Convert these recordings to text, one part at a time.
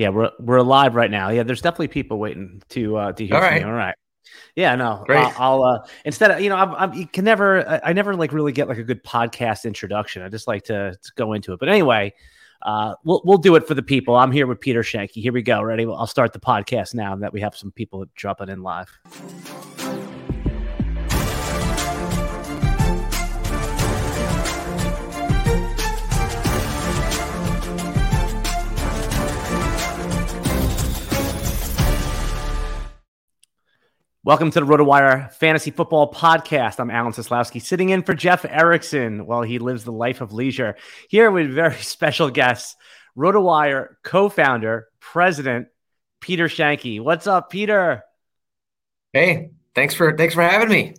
Yeah, we're we're live right now. Yeah, there's definitely people waiting to uh, to hear All from right. you. All right. Yeah, no, Great. I'll, I'll uh, instead of you know, I'm, I'm you can never, I, I never like really get like a good podcast introduction. I just like to, to go into it. But anyway, uh, we'll we'll do it for the people. I'm here with Peter Schoenke. Here we go. Ready? I'll start the podcast now that we have some people dropping in live. Welcome to the RotoWire Fantasy Football Podcast. I'm Alan Seslowsky, sitting in for Jeff Erickson while he lives the life of leisure. Here with very special guests, RotoWire co-founder, president Peter Schoenke. What's up, Peter? Hey, thanks for thanks for having me.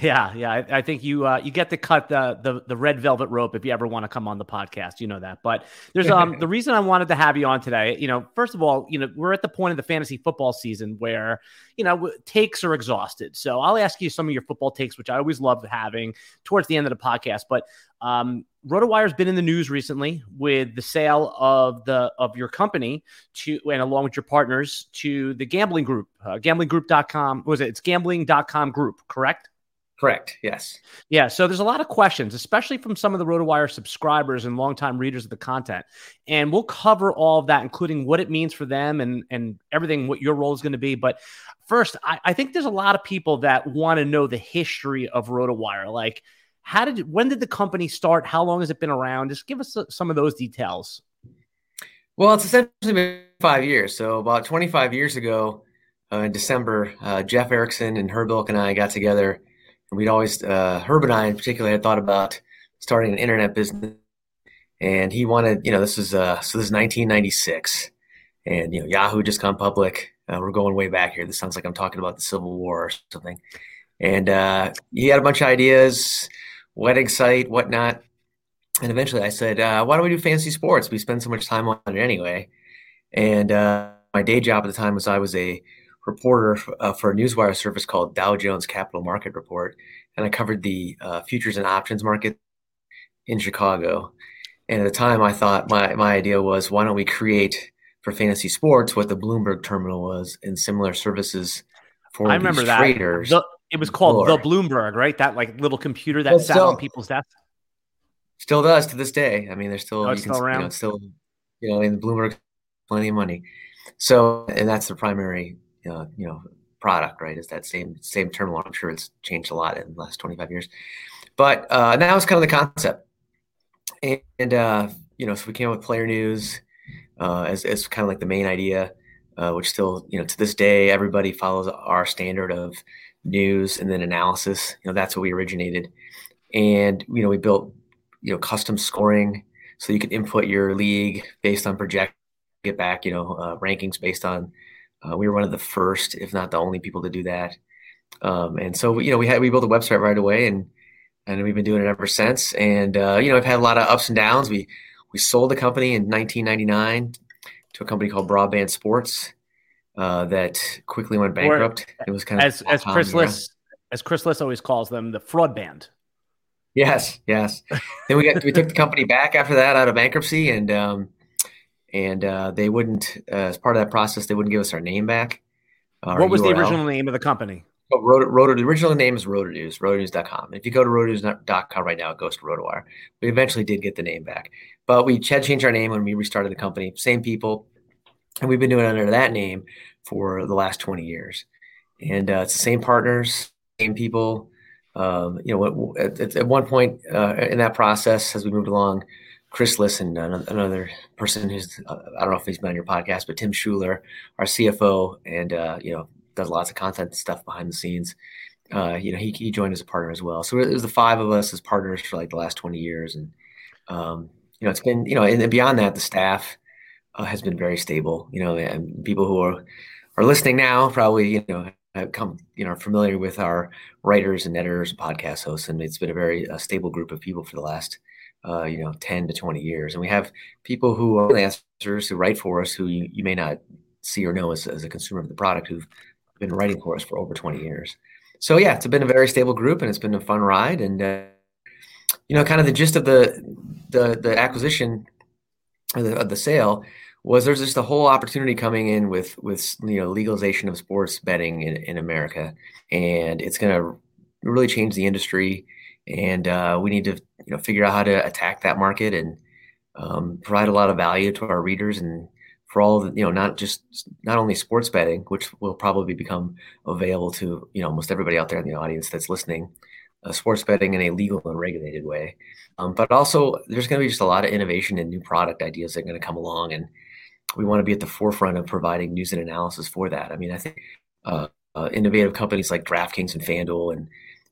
Yeah, yeah. I, I think you uh, you get to cut the, the the red velvet rope if you ever want to come on the podcast. You know that. But there's um the reason I wanted to have you on today. You know, first of all, you know we're at the point of the fantasy football season where you know takes are exhausted. So I'll ask you some of your football takes, which I always love having towards the end of the podcast. But um, RotoWire's been in the news recently with the sale of the of your company to and along with your partners to the gambling group, uh, gamblinggroup.com. What was it? It's gambling.com group, correct? Correct. Yes. Yeah, so there's a lot of questions, especially from some of the RotoWire subscribers and longtime readers of the content. And we'll cover all of that, including what it means for them and and everything, what your role is going to be. But first, I, I think there's a lot of people that want to know the history of RotoWire. Like, how did when did the company start? How long has it been around? Just give us uh, some of those details. Well, it's essentially been five years. So about 25 years ago, uh, in December, uh, Jeff Erickson and Herb Ilk and I got together, and we'd always uh, Herb and I, in particular, had thought about starting an internet business. And he wanted, you know, this is uh, so this is 1996, and you know, Yahoo just gone public. Uh, we're going way back here. This sounds like I'm talking about the Civil War or something. And uh, he had a bunch of ideas, wedding site, whatnot. And eventually I said, uh, why don't we do fantasy sports? We spend so much time on it anyway. And uh, my day job at the time was I was a reporter uh, for a newswire service called Dow Jones Capital Market Report. And I covered the uh, futures and options market in Chicago. And at the time, I thought my, my idea was why don't we create for fantasy sports what the Bloomberg terminal was and similar services for I remember that. traders. The- it was called the Bloomberg, right? That like little computer that Well, sat so- on people's desks. Still does to this day. I mean, there's still Oh, you can, still You know, around? still you know in Bloomberg, plenty of money. So, and that's the primary uh, you know product, right? Is that same same terminal? I'm sure it's changed a lot in the last 25 years, but uh, now it's kind of the concept. And, and uh, you know, so we came up with Player News uh, as as kind of like the main idea, uh, which still you know to this day everybody follows our standard of news and then analysis. You know, that's what we originated, and you know we built you know custom scoring so you can input your league based on project get back you know uh, rankings based on uh, we were one of the first if not the only people to do that. Um, and so you know we had we built a website right away and and we've been doing it ever since. And uh, you know i've had a lot of ups and downs. We we sold the company in 1999 to a company called broadband sports uh, that quickly went bankrupt. It was kind of As as Chris Liss as Chris Liss always calls them, the fraud band. Yes, yes. then we got we took the company back after that out of bankruptcy, and um, and uh, they wouldn't uh, as part of that process they wouldn't give us our name back. our what was the original name of the company? Roto, Roto, the original name is RotoNews, rotonews.com. If you go to rotonews.com right now, it goes to RotoWire. We eventually did get the name back. But we had changed our name when we restarted the company. Same people. And we've been doing it under that name for the last 20 years. And uh, it's the same partners, same people. Um, you know, at, at, one point uh, in that process, as we moved along, Chris Lissen, another person who's, uh, I don't know if he's been on your podcast, but Tim Schuler, our CFO, and, uh, you know, does lots of content stuff behind the scenes. Uh, you know, he, he joined as a partner as well. So it was the five of us as partners for like the last 20 years. And, um, you know, it's been, you know, and beyond that, the staff uh, has been very stable, you know, and people who are, are listening now probably, you know, have come, you know, are familiar with our writers and editors and podcast hosts. And it's been a very uh, stable group of people for the last, uh, you know, 10 to 20 years. And we have people who are freelancers who write for us who you, you may not see or know as, as a consumer of the product who've been writing for us for over 20 years. So yeah, it's been a very stable group and it's been a fun ride. And uh, you know, kind of the gist of the the the acquisition of the, of the sale was there's just a whole opportunity coming in with with you know legalization of sports betting in, in America, and it's going to really change the industry. And uh, we need to you know figure out how to attack that market and um, provide a lot of value to our readers and for all the, you know, not just not only sports betting, which will probably become available to you know almost everybody out there in the audience that's listening, uh, sports betting in a legal and regulated way, um, but also there's going to be just a lot of innovation and new product ideas that are going to come along, and we want to be at the forefront of providing news and analysis for that. I mean, I think uh, uh, innovative companies like DraftKings and FanDuel and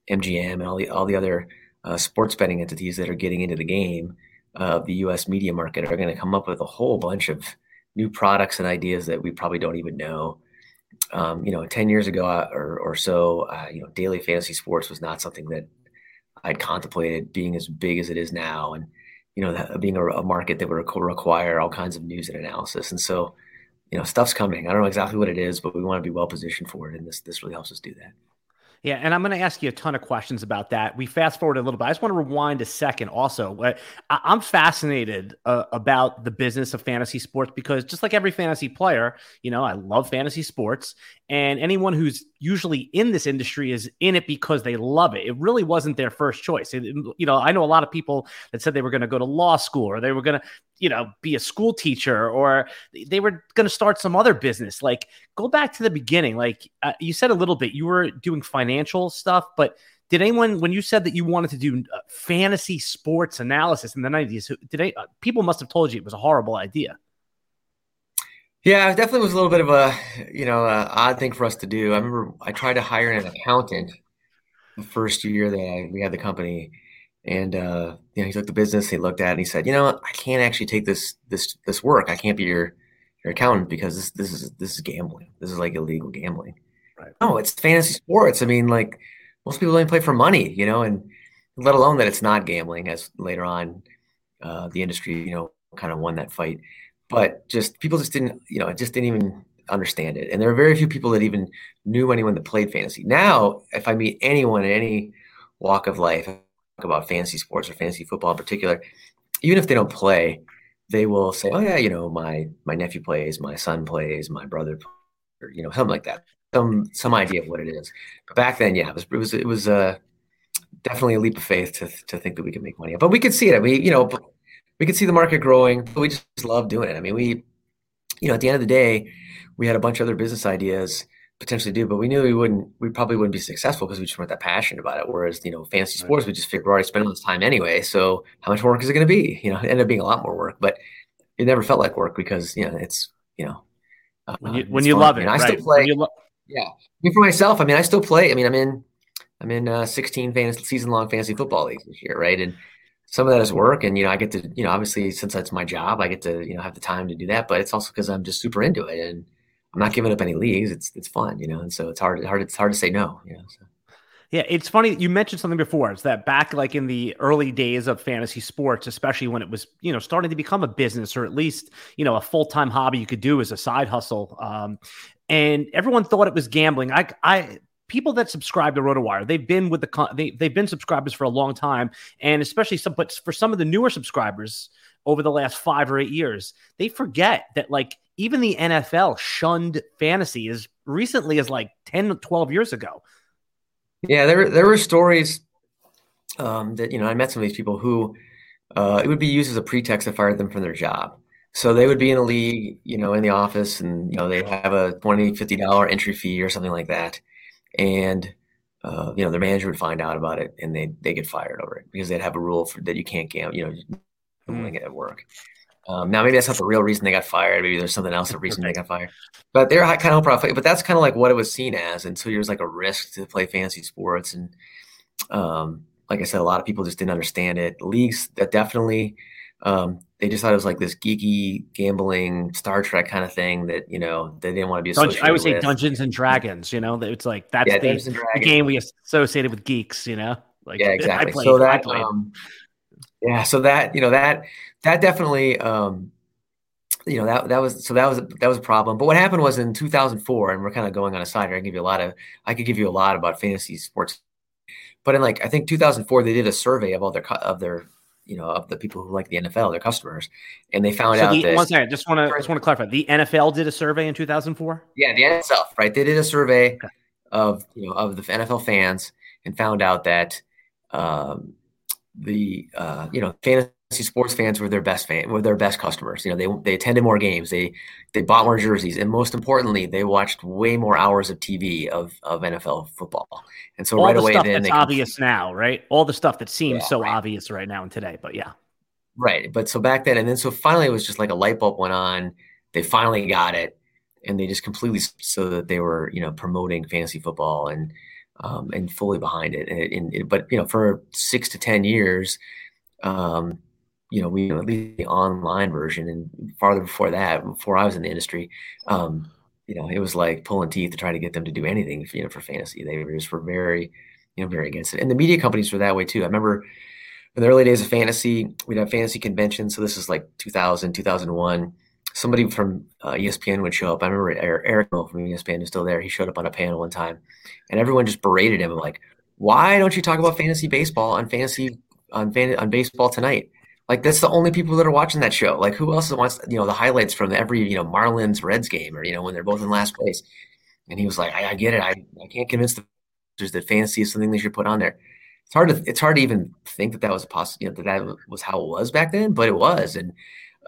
MGM and all the all the other uh, sports betting entities that are getting into the game of the U.S. media market are going to come up with a whole bunch of new products and ideas that we probably don't even know. Um, you know, 10 years ago uh, or, or so, uh, you know, daily fantasy sports was not something that I'd contemplated being as big as it is now. And, you know, being a, a market that would require all kinds of news and analysis. And so, you know, stuff's coming. I don't know exactly what it is, but we want to be well positioned for it. And this, this really helps us do that. Yeah, and I'm going to ask you a ton of questions about that. We fast forward a little bit. I just want to rewind a second. Also, I'm fascinated uh, about the business of fantasy sports because just like every fantasy player, you know, I love fantasy sports, and anyone who's usually in this industry is in it because they love it. It really wasn't their first choice. It, you know, I know a lot of people that said they were going to go to law school or they were going to, you know, be a school teacher or they were going to start some other business. Like, go back to the beginning. Like uh, you said a little bit, you were doing financial stuff, but did anyone when you said that you wanted to do uh, fantasy sports analysis in the 90s did they, uh, people must have told you it was a horrible idea yeah, it definitely was a little bit of a you know odd thing for us to do. I remember I tried to hire an accountant the first year that I, we had the company, and uh, you know he took the business. He looked at it and he said, "You know, I can't actually take this this this work. I can't be your your accountant because this this is this is gambling. This is like illegal gambling." Right. No, it's fantasy sports. I mean, like most people only play for money, you know, and let alone that it's not gambling. As later on, uh, the industry, you know, kind of won that fight but just people just didn't, you know, just didn't even understand it. And there are very few people that even knew anyone that played fantasy. Now, if I meet anyone in any walk of life about fantasy sports or fantasy football in particular, even if they don't play, they will say, "Oh yeah, you know, my my nephew plays, my son plays, my brother, or, you know, something like that." Some some idea of what it is. But back then, yeah, it was it was it was uh, definitely a leap of faith to to think that we could make money. But we could see it. Mean, you know, we could see the market growing. But we just love doing it. I mean, we, you know, at the end of the day, we had a bunch of other business ideas potentially do, but we knew we wouldn't, we probably wouldn't be successful because we just weren't that passionate about it. Whereas, you know, fantasy sports, we just figured we're already spending all this time anyway. So how much work is it going to be? You know, it ended up being a lot more work, but it never felt like work because, you know, it's, you know, uh, when you, when you love it, I, right. still play. Lo- yeah. Mean, for myself, I mean, I still play. I mean, I'm in, I'm in uh, 16 fantasy season long fantasy football leagues this year. Right. And, some of that is work and you know i get to you know obviously since that's my job i get to you know have the time to do that but it's also because i'm just super into it and i'm not giving up any leagues it's it's fun you know and so it's hard hard it's hard to say no you know so. Yeah, it's funny. You mentioned something before. It's that back like in the early days of fantasy sports, especially when it was, you know, starting to become a business or at least, you know, a full time hobby you could do as a side hustle. Um, and everyone thought it was gambling. I, I, people that subscribe to RotoWire, they've been with the they they've been subscribers for a long time, and especially some, but for some of the newer subscribers over the last five or eight years, they forget that like even the NFL shunned fantasy as recently as like 10, 12 years ago. Yeah, there there were stories um, that you know I met some of these people who uh, it would be used as a pretext to fire them from their job. So they would be in a league, you know, in the office, and you know they have a $20, $50 entry fee or something like that, and uh, you know their manager would find out about it, and they they get fired over it because they'd have a rule for, that you can't gamble, you know, gambling mm. at work. Um, now maybe that's not the real reason they got fired. Maybe there's something else the reason they got fired. But they're kind of profit. But that's kind of like what it was seen as until there's like a risk to play fantasy sports. And um, like I said, a lot of people just didn't understand it. Leagues that definitely um, they just thought it was like this geeky gambling Star Trek kind of thing that you know they didn't want to be associated. I would say with. Dungeons and Dragons. You know, it's like that's yeah, the, the, game we associated with geeks. You know, like yeah, exactly. Played, so that um, yeah, so that you know that that definitely um, you know that that was so that was that was a problem. But what happened was in 2004, and we're kind of going on a side here. I can give you a lot of I could give you a lot about fantasy sports, but in like I think 2004 they did a survey of all their of their you know of the people who like the NFL, their customers, and they found so out the, that one second, just want to just want to clarify. The NFL did a survey in 2004. Yeah, the NFL, right? They did a survey okay. of you know of the NFL fans and found out that um, the uh, you know fantasy sports fans were their best fan were their best customers. You know they they attended more games, they they bought more jerseys, and most importantly, they watched way more hours of TV of of NFL football. And so All right the away, stuff then that's obvious now, right? All the stuff that seems Yeah, so right. obvious right now and today, but yeah. Right. But so back then, and then so finally it was just like a light bulb went on. They finally got it, and they just completely so that they were you know promoting fantasy football and um, and fully behind it. And, and it- but you know for six to ten years, um, you know we at least the online version, and farther before that, before I was in the industry, um, you know it was like pulling teeth to try to get them to do anything you know for fantasy. They were just were very you know very against it, and the media companies were that way too. I remember in the early days of fantasy, we'd have fantasy conventions. So this is like 2000, 2001. Somebody from uh, ESPN would show up. I remember Er- Eric from ESPN is still there. He showed up on a panel one time, and everyone just berated him like, "Why don't you talk about fantasy baseball on fantasy on fan, on baseball tonight?" Like that's the only people that are watching that show. Like who else wants you know the highlights from every you know Marlins Reds game or you know when they're both in last place? And he was like, "I, I get it. I, I can't convince the that fantasy is something they should put on there." it's hard to it's hard to even think that that was possible you know, that that was how it was back then, but it was, and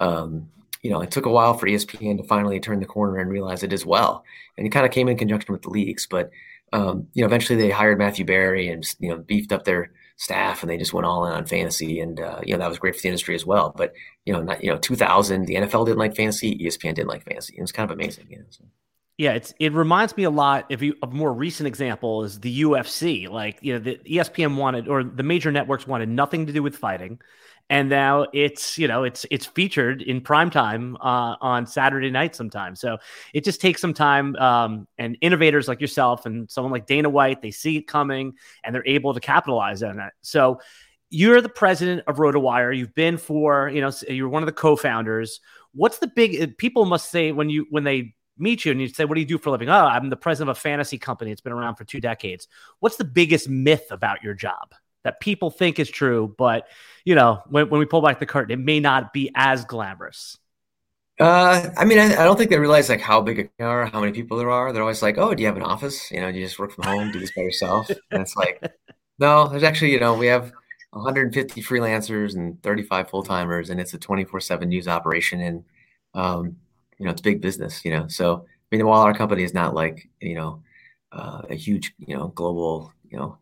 um, you know, it took a while for ESPN to finally turn the corner and realize it as well, and it kind of came in conjunction with the leagues, but um, you know, eventually they hired Matthew Berry and you know beefed up their staff and they just went all in on fantasy and uh, you know that was great for the industry as well. But you know, not you know, 2000 the NFL didn't like fantasy, ESPN didn't like fantasy. It was kind of amazing. You know, so. Yeah, it's it reminds me a lot. You a more recent example is the UFC. Like you know, the ESPN wanted or the major networks wanted nothing to do with fighting, and now it's you know it's it's featured in prime time uh, on Saturday night sometimes. So it just takes some time. Um, and innovators like yourself and someone like Dana White, they see it coming and they're able to capitalize on it. So you're the president of RotoWire. You've been for you know you're one of the co-founders. What's the big people must say when you when they meet you and you say, What do you do for a living? Oh, I'm the president of a fantasy company. It's been around for two decades. What's the biggest myth about your job that people think is true, but you know, when, when we pull back the curtain, it may not be as glamorous? Uh, I mean, I, I don't think they realize like how big they are, how many people there are. They're always like, "Oh, do you have an office? You know, do you just work from home, do this by yourself?" And it's like, no, there's actually, you know, we have 150 freelancers and 35 full timers, and it's a 24/7 news operation. And um, you know, it's big business, you know. So, I mean, while our company is not like, you know, uh, a huge, you know, global, you know,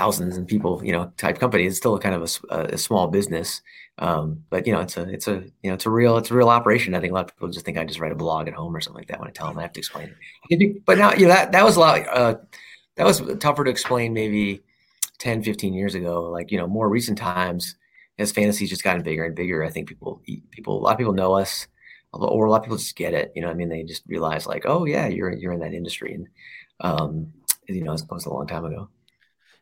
thousands and people, you know, type company, it's still kind of a, a small business. Um, but you know, it's a, it's a, you know, it's a real, it's a real operation. I think a lot of people just think I just write a blog at home or something like that. When I tell them I have to explain it, but now, you know, that, that was a lot, uh, that was tougher to explain maybe 10, 15 years ago. Like, you know, more recent times as fantasy's just gotten bigger and bigger. I think people, people, a lot of people know us or a lot of people just get it. You know, I mean, they just realize like, oh yeah, you're you're in that industry, and um, you know, as opposed to a long time ago.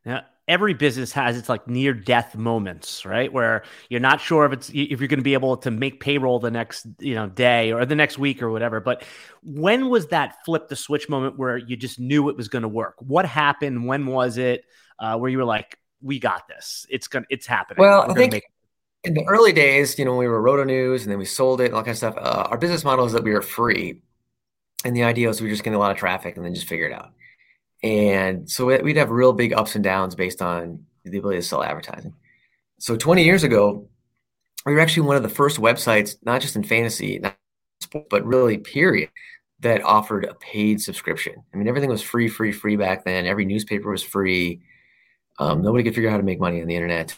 Yeah, every business has its like near death moments, right? Where you're not sure if it's if you're going to be able to make payroll the next you know day or the next week or whatever. But when was that flip the switch moment where you just knew it was going to work? What happened? When was it? Uh, where you were like, we got this. It's gonna. It's happening. Well, We're I think. Make- in the early days, you know, when we were Roto News and then we sold it and all kind of stuff, uh, our business model is that we were free. And the idea was we were just getting a lot of traffic and then just figure it out. And so we'd have real big ups and downs based on the ability to sell advertising. So 20 years ago, we were actually one of the first websites, not just in fantasy, but really period, that offered a paid subscription. I mean, everything was free, free, free back then. Every newspaper was free. Um, nobody could figure out how to make money on the internet,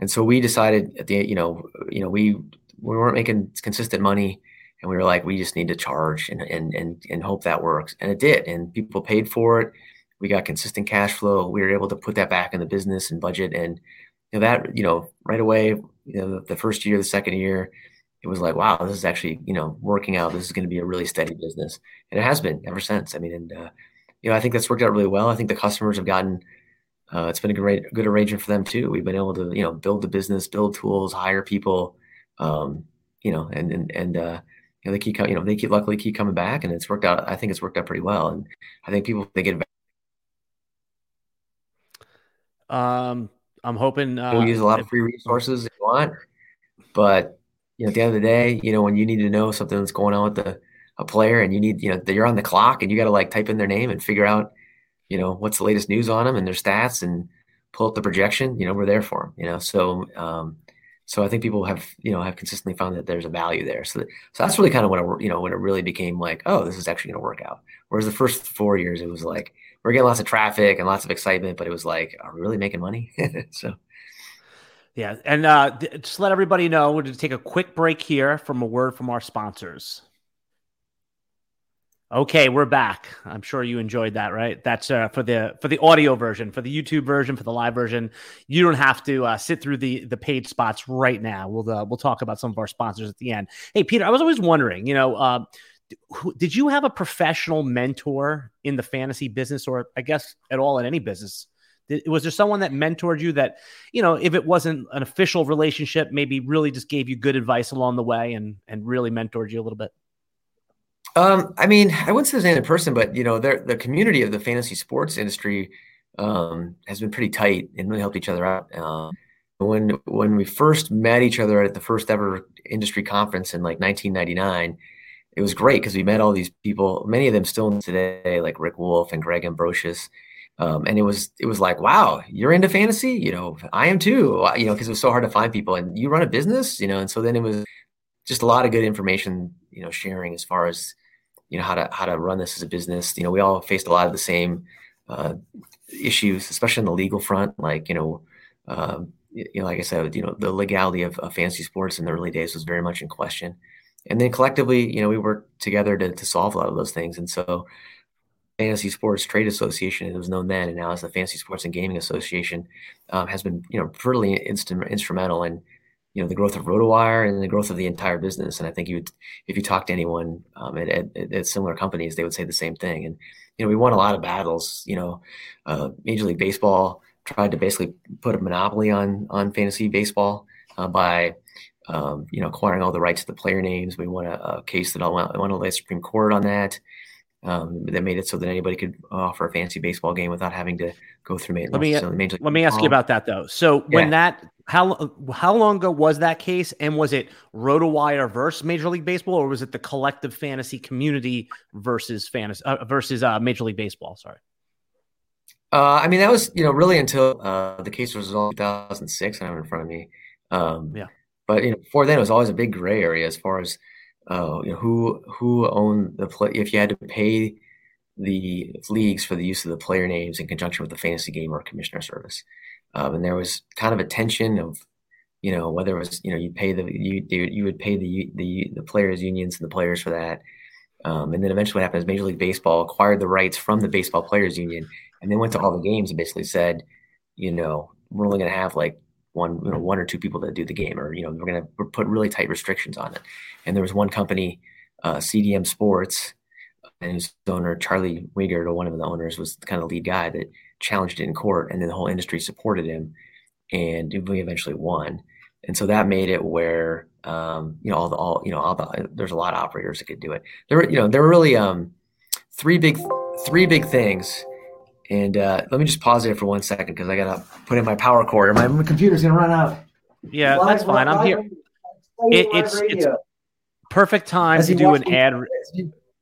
and so we decided at the you know you know we we weren't making consistent money, and we were like we just need to charge and and and and hope that works, and it did, and people paid for it. We got consistent cash flow. We were able to put that back in the business and budget, and you know, that you know right away, you know the first year, the second year, it was like wow, this is actually you know working out. This is going to be a really steady business, and it has been ever since. I mean, and uh, you know I think that's worked out really well. I think the customers have gotten uh, it's been a great good arrangement for them too. We've been able to you know build the business, build tools, hire people, um, you know, and and and uh, you know they keep you know they keep luckily keep coming back, and it's worked out. I think it's worked out pretty well, and I think people they get. Um, I'm hoping uh, we'll use a lot of free resources if you want, but you know at the end of the day, you know when you need to know something that's going on with the a player, and you need you know you're on the clock, and you got to like type in their name and figure out you know, what's the latest news on them and their stats and pull up the projection, you know, we're there for them, you know. So, um, so I think people have, you know, have consistently found that there's a value there. So, so that's really kind of when it, you know, when it really became like, oh, this is actually going to work out. Whereas the first four years, it was like we're getting lots of traffic and lots of excitement, but it was like, are we really making money? so. Yeah, and uh, just let everybody know we're going to take a quick break here from a word from our sponsors. Okay, we're back. I'm sure you enjoyed that, right? That's uh, for the for the audio version, for the YouTube version, for the live version. You don't have to uh, sit through the the paid spots right now. We'll uh, we'll talk about some of our sponsors at the end. Hey, Peter, I was always wondering, you know, uh, did you have a professional mentor in the fantasy business, or I guess at all in any business? Did, was there someone that mentored you that, you know, if it wasn't an official relationship, maybe really just gave you good advice along the way and and really mentored you a little bit? Um, I mean, I wouldn't say there's any person, but you know, the community of the fantasy sports industry um, has been pretty tight and really helped each other out. Uh, when when we first met each other at the first ever industry conference in like 1999, it was great because we met all these people. Many of them still today, like Rick Wolf and Greg Ambrosius. Um, and it was it was like, wow, you're into fantasy, you know, I am too, you know, because it was so hard to find people, and you run a business, you know, and so then it was just a lot of good information, you know, sharing as far as you know how to how to run this as a business. You know, we all faced a lot of the same uh, issues, especially on the legal front. Like you know, uh, you know, like I said, you know, the legality of, of, fantasy sports in the early days was very much in question. And then collectively, you know, we worked together to, to solve a lot of those things. And so, Fantasy Sports Trade Association, it was known then, and now as the Fantasy Sports and Gaming Association, um, has been you know pretty instrumental in you know the growth of RotoWire and the growth of the entire business. And I think you would, if you talk to anyone um, at, at, at, similar companies, they would say the same thing. And you know, we won a lot of battles. You know, uh, Major League Baseball tried to basically put a monopoly on on fantasy baseball uh, by um, you know acquiring all the rights to the player names. We won a, a case that I went, went to the Supreme Court on that. Um, that made it so that anybody could offer a fantasy baseball game without having to go through Major, Let me so let me ask you about that though. So yeah. when that how how long ago was that case, and was it RotoWire versus Major League Baseball, or was it the collective fantasy community versus fantasy uh, versus uh, Major League Baseball? Sorry. Uh, I mean, that was you know really until uh, the case was resolved in 2006. I have it in front of me. Um, yeah. But you know, before then, it was always a big gray area as far as uh, you know who who owned the play. If you had to pay the leagues for the use of the player names in conjunction with the fantasy game or commissioner service. Um, and there was kind of a tension of, you know, whether it was, you know, you pay the you you would pay the the the players unions and the players for that. Um, and then eventually what happened is Major League Baseball acquired the rights from the Baseball Players Union and then went to all the games and basically said, you know, we're only going to have like one, you know, one or two people that do the game, or you know, we're going to put really tight restrictions on it. And there was one company, uh, CDM Sports, and his owner Charlie Wiegert, or one of the owners, was kind of the lead guy that challenged it in court, and then the whole industry supported him, and we eventually won. And so that made it where um, you know all the all you know all the there's a lot of operators that could do it. There were you know there were really um, three big three big things. And uh, let me just pause there for one second because I gotta put in my power cord or my, my computer's gonna run out. Yeah, live, that's fine. I'm here. It, it's it's perfect time to do an ad.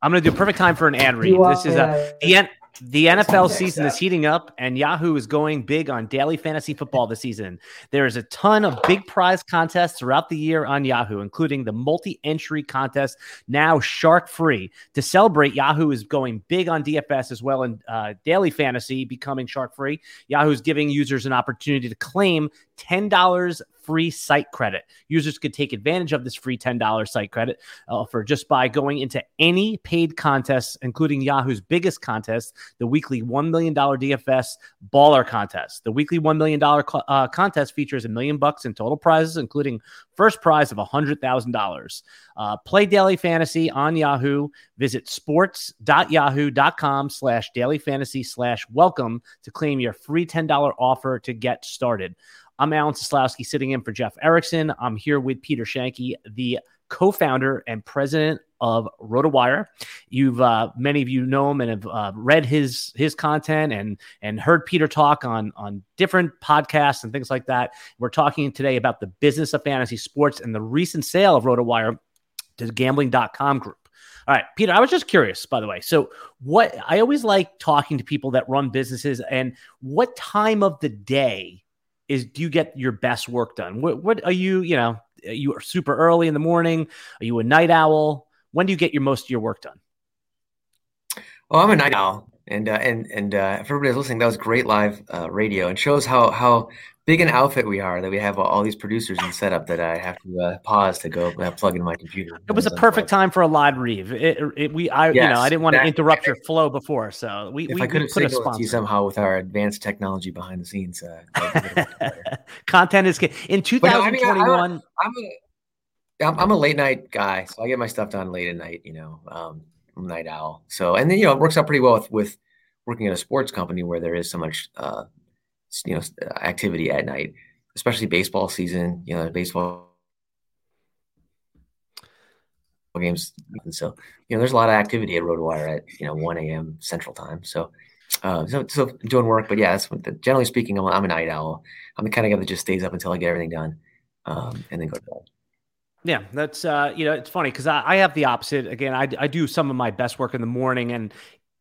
I'm going to do perfect time for an ad read. This is a the, The NFL season is heating up, and Yahoo is going big on daily fantasy football this season. There is a ton of big prize contests throughout the year on Yahoo, including the multi entry contest, now shark free. To celebrate, Yahoo is going big on DFS as well in uh, daily fantasy, becoming shark free. Yahoo is giving users an opportunity to claim $10 free site credit. Users could take advantage of this free $10 site credit uh, for just by going into any paid contests, including Yahoo's biggest contest, the weekly $1 million DFS baller contest. The weekly $1 million uh, contest features a million bucks in total prizes, including first prize of $100,000. Uh, play daily fantasy on Yahoo. Visit sports.yahoo.com slash daily fantasy slash welcome to claim your free $10 offer to get started. I'm Alan Seslowsky sitting in for Jeff Erickson. I'm here with Peter Schoenke, the co-founder and president of RotoWire. You've uh, many of you know him and have uh, read his his content and and heard Peter talk on on different podcasts and things like that. We're talking today about the business of fantasy sports and the recent sale of RotoWire to Gambling.com group. All right, Peter, I was just curious, by the way. So, what I always like talking to people that run businesses and what time of the day is do you get your best work done? What, what are you, you know, are you are super early in the morning? Are you a night owl? When do you get your most of your work done? Oh, I'm a night owl, and uh, and and uh, for everybody listening, that was great live uh, radio, and shows how how big an outfit we are that we have all these producers and setup that I have to uh, pause to go uh, plug in my computer. It was a perfect time for a live reeve. It, it, we, I, yes, you know, I didn't want to interrupt your flow before, so we, we, I could have signaled you somehow with our advanced technology behind the scenes. Uh, Content is in 2021. No, I mean, I'm, a, I'm, I'm a late night guy, so I get my stuff done late at night. You know, um, night owl. So, and then you know, it works out pretty well with, with working at a sports company where there is so much uh, you know activity at night, especially baseball season. You know, baseball games. And so, you know, there's a lot of activity at RotoWire at you know 1 a.m. Central Time. So, uh, so so doing work, but yeah, that's the, generally speaking, I'm, I'm a night owl. I'm the kind of guy that just stays up until I get everything done, um, and then go to bed. Yeah, that's uh, you know, it's funny because I, I, have the opposite. Again, I, I do some of my best work in the morning, and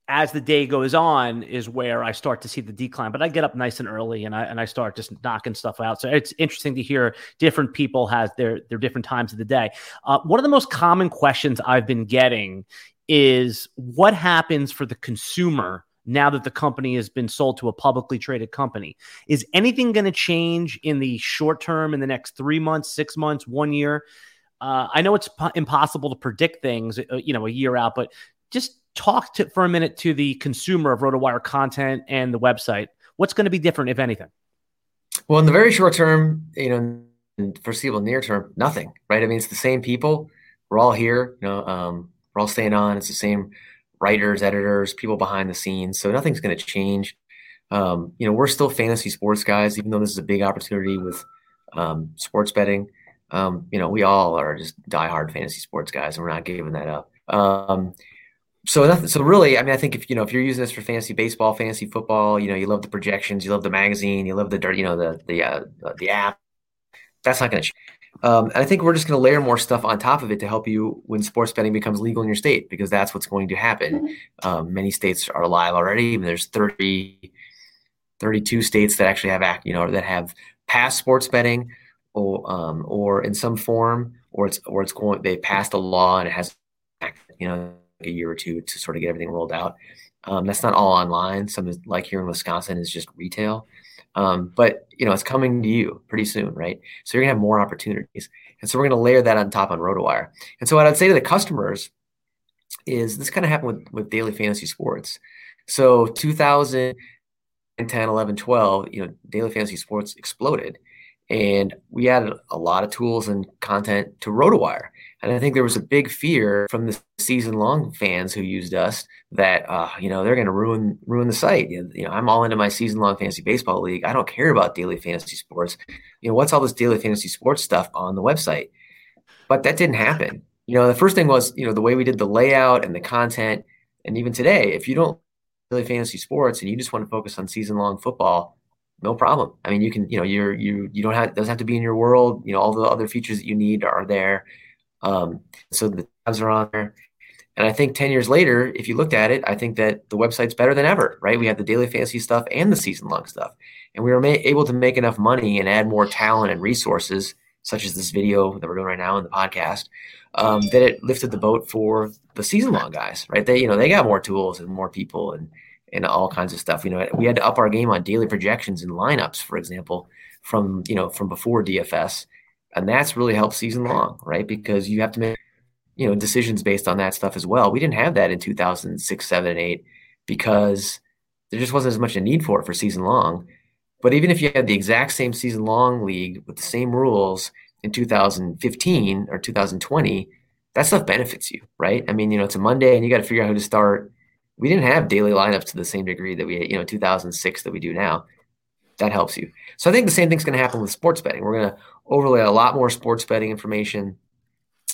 as the day goes on is where I start to see the decline. But I get up nice and early and I and I start just knocking stuff out. So it's interesting to hear different people has their their different times of the day. Uh, one of the most common questions I've been getting is what happens for the consumer now that the company has been sold to a publicly traded company. Is anything going to change in the short term in the next three months, six months, one year? Uh, I know it's impossible to predict things, uh, you know, a year out, but just talk to, for a minute to the consumer of RotoWire content and the website. What's going to be different, if anything? Well, in the very short term, you know, foreseeable near term, nothing, right? I mean, it's the same people. We're all here, you know, um, we're all staying on. It's the same writers, editors, people behind the scenes. So nothing's going to change. Um, you know, we're still fantasy sports guys, even though this is a big opportunity with um, sports betting. Um, you know, we all are just diehard fantasy sports guys, and we're not giving that up. Um, so nothing. So really, I mean, I think if you know if you're using this for fantasy baseball, fantasy football, you know, you love the projections, you love the magazine, you love the dirt, you know the the uh, the app. That's not going to change. Um, and I think we're just going to layer more stuff on top of it to help you when sports betting becomes legal in your state because that's what's going to happen. Mm-hmm. Um, many states are live already. There's 30, 32 states that actually have act, you know that have passed sports betting or um, or in some form or it's or it's going they passed a law and it has you know a year or two to sort of get everything rolled out. Um, that's not all online. Some is, like here in Wisconsin is just retail. Um, but you know, it's coming to you pretty soon, right? So you're gonna have more opportunities. And so we're gonna layer that on top on RotoWire. And so what I'd say to the customers is this kind of happened with, with daily fantasy sports. So 2010, 11, 12, you know, daily fantasy sports exploded. And we added a lot of tools and content to RotoWire. And I think there was a big fear from the season long fans who used us that, uh, you know, they're going to ruin ruin the site. You know, I'm all into my season long fantasy baseball league. I don't care about daily fantasy sports. You know, what's all this daily fantasy sports stuff on the website? But that didn't happen. You know, the first thing was, you know, the way we did the layout and the content. And even today, if you don't daily fantasy sports and you just want to focus on season long football, no problem. I mean, you can, you know, you're you you don't have doesn't have to be in your world. You know, all the other features that you need are there. Um, so the tabs are on there. And I think 10 years later, if you looked at it, I think that the website's better than ever, right? We have the daily fantasy stuff and the season long stuff. And we were ma- able to make enough money and add more talent and resources, such as this video that we're doing right now in the podcast, um, that it lifted the boat for the season long guys, right? They, you know, they got more tools and more people and, and all kinds of stuff. You know, we had to up our game on daily projections and lineups, for example, from, you know, from before DFS. And that's really helped season long, right? Because you have to make you know decisions based on that stuff as well. We didn't have that in 2006, 7, and 8 because there just wasn't as much a need for it for season long. But even if you had the exact same season long league with the same rules in 2015 or 2020, that stuff benefits you, right? I mean, you know, it's a Monday and you got to figure out who to start. We didn't have daily lineups to the same degree that we, you know, 2006 that we do now. That helps you. So I think the same thing's going to happen with sports betting. We're going to overlay a lot more sports betting information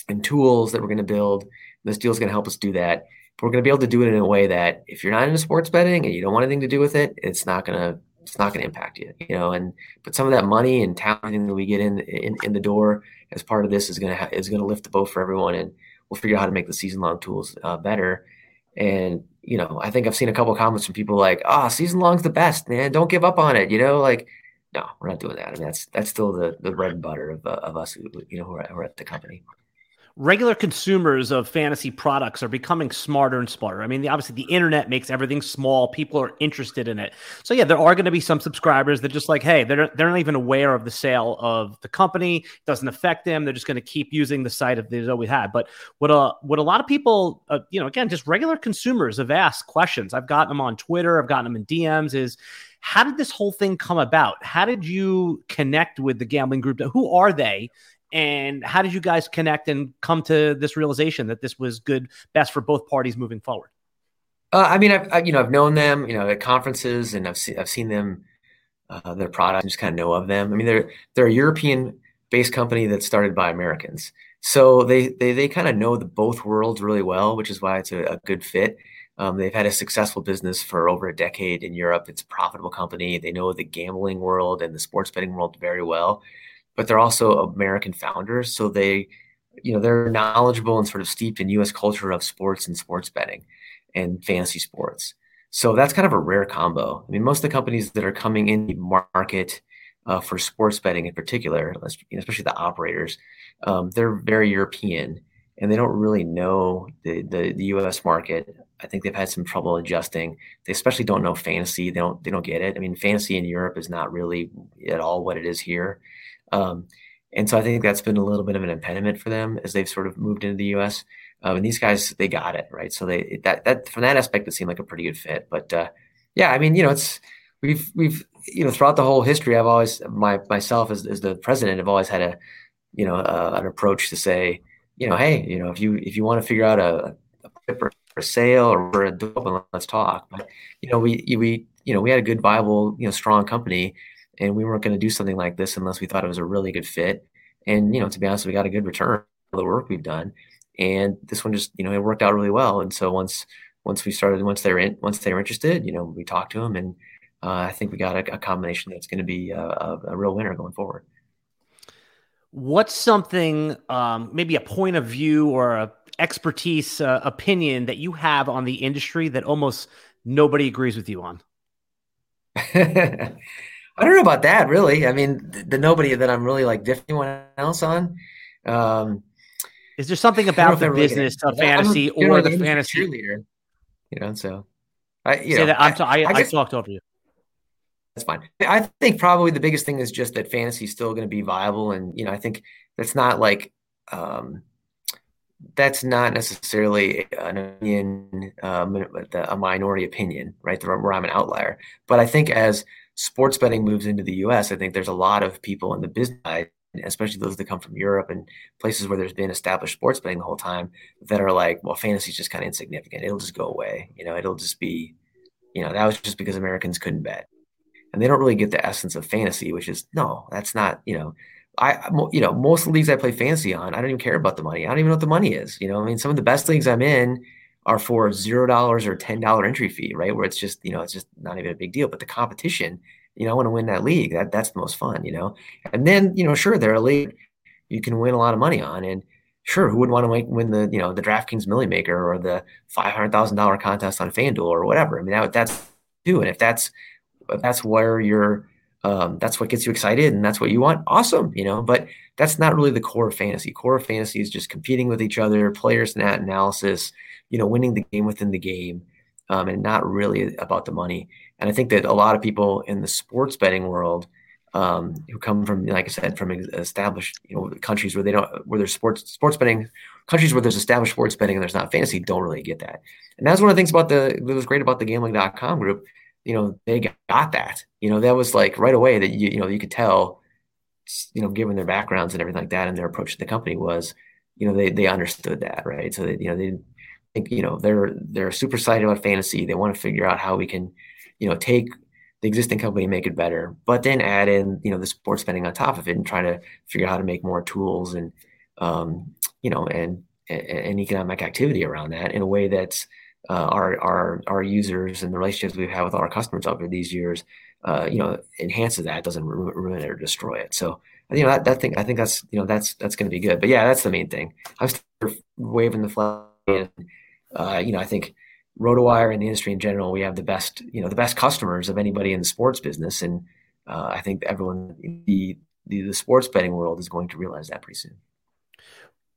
and tools that we're going to build. This deal is going to help us do that. But we're going to be able to do it in a way that if you're not into sports betting and you don't want anything to do with it, it's not going to it's not going to impact you, you know. And but some of that money and talent that we get in, in in the door as part of this is going to ha- is going to lift the boat for everyone, and we'll figure out how to make the season long tools uh, better. And you know, I think I've seen a couple comments from people like, "Ah, oh, season long's the best, man. Don't give up on it." You know, like, no, we're not doing that. I mean, that's that's still the the bread and butter of, uh, of us, who, you know, who are, who are at the company regular consumers of fantasy products are becoming smarter and smarter. I mean, obviously, the internet makes everything small. People are interested in it. So, yeah, there are going to be some subscribers that just like, hey, they're, they're not even aware of the sale of the company. It doesn't affect them. They're just going to keep using the site that they've always had. But what a, what a lot of people, uh, you know, again, just regular consumers have asked questions. I've gotten them on Twitter, I've gotten them in DMs is, how did this whole thing come about? How did you connect with the gambling group? Who are they? And how did you guys connect and come to this realization that this was good best for both parties moving forward? Uh, i mean I've, I, you know i've known them you know at conferences and i've seen i've seen them uh, their products just kind of know of them. I mean they're they're a european based company that's started by americans. So they they, they kind of know the both worlds really well which is why it's a, a good fit. Um, they've had a successful business for over a decade in Europe. It's a profitable company. They know the gambling world and the sports betting world very well but they're also American founders. So they, you know, they're knowledgeable and sort of steeped in U.S. culture of sports and sports betting and fantasy sports. So that's kind of a rare combo. I mean, most of the companies that are coming in the market uh, for sports betting in particular, especially the operators, um, they're very European and they don't really know the, the, the U.S. market. I think they've had some trouble adjusting. They especially don't know fantasy. They don't they don't get it. I mean, fantasy in Europe is not really at all what it is here. Um, and so I think that's been a little bit of an impediment for them as they've sort of moved into the U.S. Um, and these guys, they got it right. So they that that from that aspect, it seemed like a pretty good fit. But uh, yeah, I mean, you know, it's we've we've you know throughout the whole history, I've always my myself as, as the president have always had a you know uh, an approach to say, you know, hey, you know, if you if you want to figure out a, a or a sale or a development, let's talk. But you know, we we you know we had a good, viable, you know, strong company and we weren't going to do something like this unless we thought it was a really good fit. And you know, to be honest, we got a good return for the work we've done, and this one just you know it worked out really well. And so once once we started, once they're in, once they were interested, you know, we talked to them, and uh, I think we got a, a combination that's going to be a, a, a, real winner going forward. What's something, um, maybe a point of view or a expertise uh, opinion that you have on the industry that almost nobody agrees with you on? I don't know about that really. I mean, the, the nobody that I'm really like different anyone else on. Um, Is there something about the business of fantasy or the fantasy leader? You know, so I you Say know, that I'm t- I, I, I talked over you. That's fine. I think probably the biggest thing is just that fantasy is still going to be viable, and you know, I think that's not like um, that's not necessarily an opinion, um, a minority opinion, right? Where I'm an outlier, but I think as sports betting moves into the US, I think there's a lot of people in the business especially those that come from Europe and places where there's been established sports betting the whole time, that are like, well, fantasy is just kind of insignificant. It'll just go away. You know, it'll just be, you know, that was just because Americans couldn't bet. And they don't really get the essence of fantasy, which is no, that's not, you know, I, you know, most of the leagues I play fantasy on, I don't even care about the money. I don't even know what the money is. You know, I mean, some of the best leagues I'm in are for zero dollars or ten dollar entry fee, right? Where it's just you know it's just not even a big deal. But the competition, you know, I want to win that league. That that's the most fun, you know. And then you know, sure, there are a league you can win a lot of money on, and sure, who would want to win the you know the DraftKings Milly Maker or the five hundred thousand dollar contest on FanDuel or whatever? I mean, that, that's too, and if that's if that's where you're um, that's what gets you excited and that's what you want awesome you know but that's not really the core of fantasy core of fantasy is just competing with each other players stat analysis you know winning the game within the game um, and not really about the money and i think that a lot of people in the sports betting world um, who come from, like I said, from established, you know, countries where they don't, where there's sports, sports betting, countries where there's established sports betting and there's not fantasy, don't really get that. And that's one of the things about the, that was great about the gambling.com group. You know, they got that, you know, that was like right away that you, you know, you could tell, you know, given their backgrounds and everything like that and their approach to the company was, you know, they, they understood that, right. So, that, you know, they think, you know, they're, they're super excited about fantasy. They want to figure out how we can, you know, take the existing company and make it better, but then add in you know the sports betting on top of it and try to figure out how to make more tools and um, you know and, and economic activity around that in a way that's uh, our our our users and the relationships we've had with all our customers over these years, uh, you know, enhances that doesn't ruin it or destroy it. So you know that, that thing I think that's you know that's that's going to be good. But yeah, that's the main thing. I'm waving the flag. And, uh, you know, I think RotoWire and the industry in general, we have the best, you know, the best customers of anybody in the sports business, and uh, I think everyone the, the the sports betting world is going to realize that pretty soon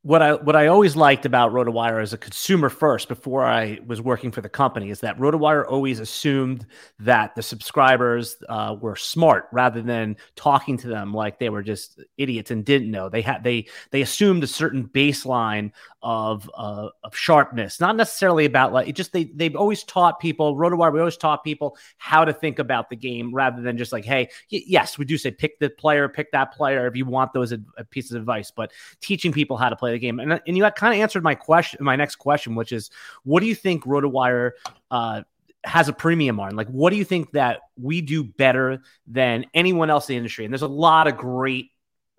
what I what I always liked about RotoWire as a consumer first before I was working for the company is that RotoWire always assumed that the subscribers uh, were smart rather than talking to them like they were just idiots and didn't know. They had they they assumed a certain baseline of uh, of sharpness, not necessarily about like it just they they've always taught people RotoWire. We always taught people how to think about the game rather than just like, hey, y- yes, we do say pick the player, pick that player if you want those ad- pieces of advice, but teaching people how to play the game. And, and you kind of answered my question, my next question, which is, what do you think RotoWire uh, has a premium on? Like, what do you think that we do better than anyone else in the industry? And there's a lot of great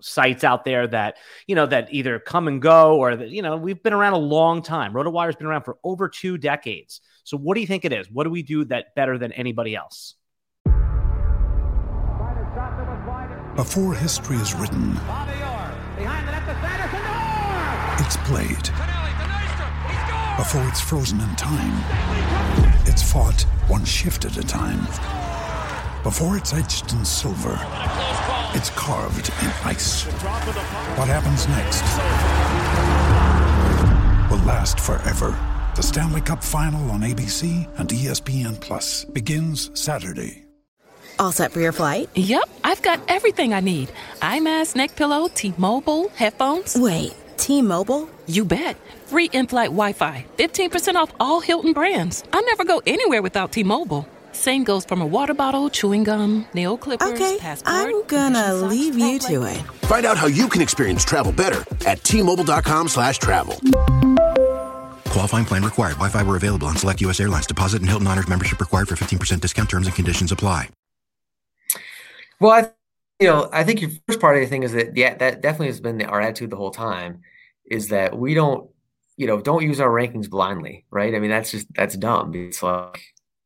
sites out there that you know that either come and go or that you know we've been around a long time rotowire's been around for over two decades so what do you think it is what do we do that better than anybody else before history is written it's played. Before it's frozen in time, it's fought one shift at a time. Before it's etched in silver, it's carved in ice. What happens next will last forever. The Stanley Cup Final on ABC and ESPN Plus begins Saturday. All set for your flight? Yep, I've got everything I need. Eye mask, neck pillow, T-Mobile, headphones. Wait. T-Mobile? You bet. Free in-flight Wi-Fi. 15% off all Hilton brands. I never go anywhere without T-Mobile. Same goes from a water bottle, chewing gum, nail clippers, okay, passport. I'm gonna leave you to it. Find out how you can experience travel better at T-Mobile.com slash travel. Qualifying plan required. Wi-Fi were available on select U.S. airlines. Deposit and Hilton Honors membership required for 15% discount. Terms and conditions apply. Well, I you know, I think your first part of the thing is that yeah, that definitely has been our attitude the whole time, is that we don't, you know, don't use our rankings blindly, right? I mean, that's just that's dumb. It's like,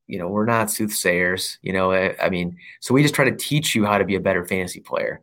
you know, we're not soothsayers, you know. I, I mean, so we just try to teach you how to be a better fantasy player,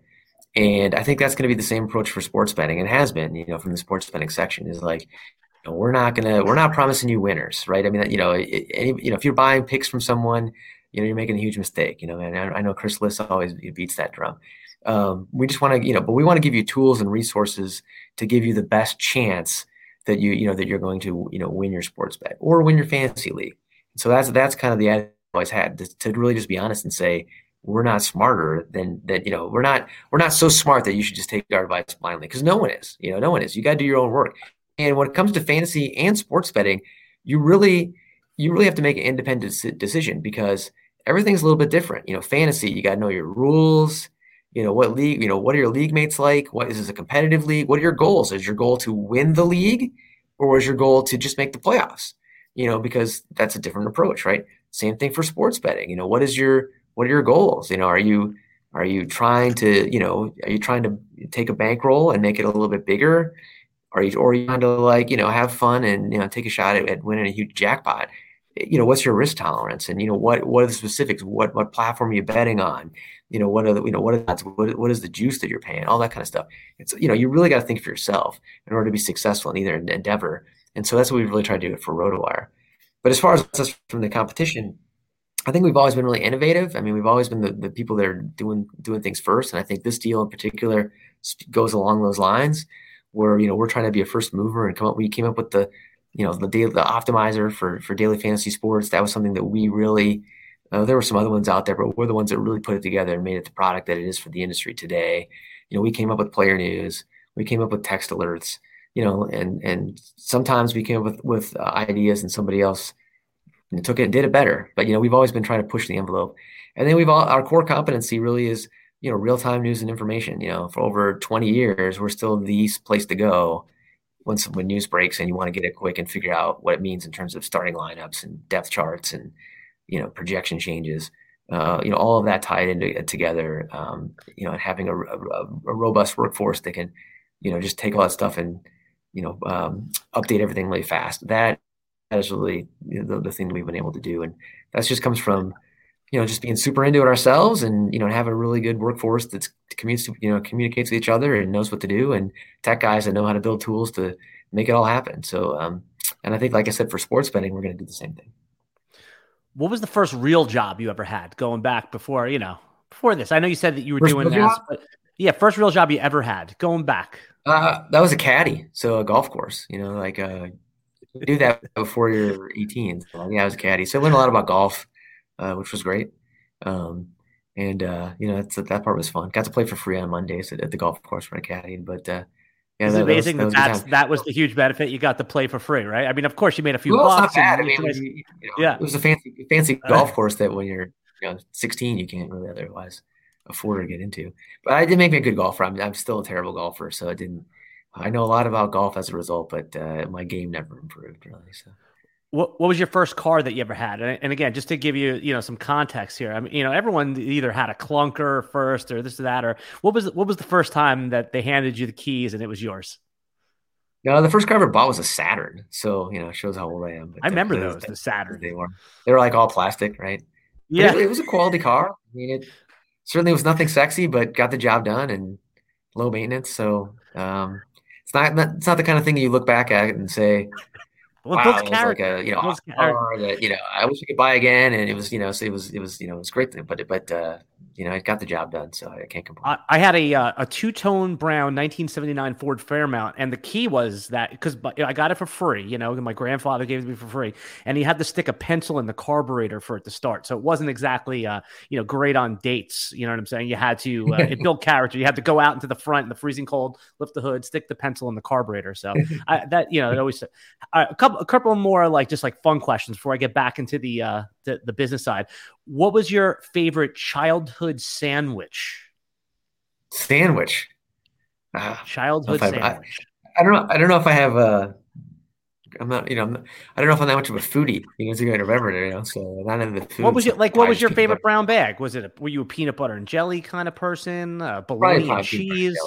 and I think that's going to be the same approach for sports betting, and has been, you know, from the sports betting section is like, you know, we're not gonna, we're not promising you winners, right? I mean, you know, any, you know, if you're buying picks from someone you know, you're making a huge mistake. You know, and I, I know Chris Liss always beats that drum. Um, we just want to, you know, but we want to give you tools and resources to give you the best chance that you, you know, that you're going to, you know, win your sports bet or win your fantasy league. So that's that's kind of the attitude I always had to, to really just be honest and say we're not smarter than that. You know, we're not we're not so smart that you should just take our advice blindly because no one is. You know, no one is. You got to do your own work. And when it comes to fantasy and sports betting, you really you really have to make an independent decision because everything's a little bit different. You know, fantasy, you got to know your rules. You know, what league, you know, what are your league mates like? What is this a competitive league? What are your goals? Is your goal to win the league or is your goal to just make the playoffs? You know, because that's a different approach, right? Same thing for sports betting. You know, what is your what are your goals? You know, are you are you trying to, you know, are you trying to take a bankroll and make it a little bit bigger? Are you or are you trying to like, you know, have fun and you know take a shot at, at winning a huge jackpot? Eh, you know, what's your risk tolerance, and you know, what what are the specifics? What what platform are you betting on? You know, what are the, you know what are what, what is the juice that you're paying? All that kind of stuff. It's you know, you really got to think for yourself in order to be successful in either endeavor. And so that's what we've really tried to do for RotoWire. But as far as us from the competition, I think we've always been really innovative. I mean, we've always been the, the people that are doing doing things first, and I think this deal in particular goes along those lines, where you know we're trying to be a first mover and come up. We came up with the you know the daily the optimizer for for daily fantasy sports. That was something that we really. Uh, there were some other ones out there, but we're the ones that really put it together and made it the product that it is for the industry today. You know, we came up with player news, we came up with text alerts, you know, and and sometimes we came up with with uh, ideas and somebody else and took it and did it better. But you know, we've always been trying to push the envelope. And then we've all our core competency really is you know real time news and information. You know, for over 20 years, we're still the place to go when when news breaks and you want to get it quick and figure out what it means in terms of starting lineups and depth charts and you know projection changes. Uh, you know, all of that tied into together. Um, you know, and having a, a, a, robust workforce that can, you know, just take all that stuff and you know um, update everything really fast. That that is really you know, the, the thing we've been able to do, and that just comes from you know just being super into it ourselves, and you know have a really good workforce that communicates you know communicates with each other and knows what to do, and tech guys that know how to build tools to make it all happen. So, um, and I think, like I said, for sports betting, we're going to do the same thing. What was the first real job you ever had going back before you know before this? I know you said that you were first doing this, but yeah, first real job you ever had going back. Uh, that was a caddy, so a golf course. You know, like uh, do that before you're 18. So, yeah, I was a caddy, so I learned a lot about golf, uh, which was great. Um, and uh, you know, that part was fun. Got to play for free on Mondays at, at the golf course for a caddy, but. Uh, yeah, it's amazing that, that, that, was, that was the huge benefit. You got to play for free, right? I mean, of course, you made a few well, bucks. I mean, was, you know, yeah, it was a fancy, fancy golf course that when you're you know 16, you can't really otherwise afford to get into. But I did make me a good golfer. I'm, I'm still a terrible golfer, so I didn't I know a lot about golf as a result, but uh, my game never improved really. So. What, what was your first car that you ever had? And, and, again, just to give you you know some context here, I mean you know everyone either had a clunker first or this or that or what was what was the first time that they handed you the keys and it was yours? No, the first car I ever bought was a Saturn, so you know it shows how old I am. But I remember those, the Saturn. They were they were like all plastic, right? Yeah, it, it, was a quality car. I mean, it certainly it was nothing sexy, but got the job done and low maintenance. So um, it's not, it's not the kind of thing you look back at and say, well, wow, it was like a you know car that you know I wish I could buy again, and it was you know so it was it was you know it was great, but but uh, you know it got the job done, so I can't complain. I, I had a uh, a two tone brown 1979 Ford Fairmont, and the key was that because I got it for free, you know, my grandfather gave it to me for free, and he had to stick a pencil in the carburetor for it to start, so it wasn't exactly uh, you know great on dates. You know what I'm saying? You had to uh, it built character. You had to go out into the front in the freezing cold, lift the hood, stick the pencil in the carburetor. So I, that you know it always a couple a couple more like just like fun questions before I get back into the uh the, the business side. What was your favorite childhood sandwich? Sandwich. Uh, childhood I, sandwich. I, I, don't know. I don't know if I have a. I'm not, you know, not, I don't know if I'm that much of a foodie. You know, to remember it, you know. So not in the food. What was your like? What was your favorite brown bag? Was it? A, were you a peanut butter and jelly kind of person? Uh, bologna and cheese.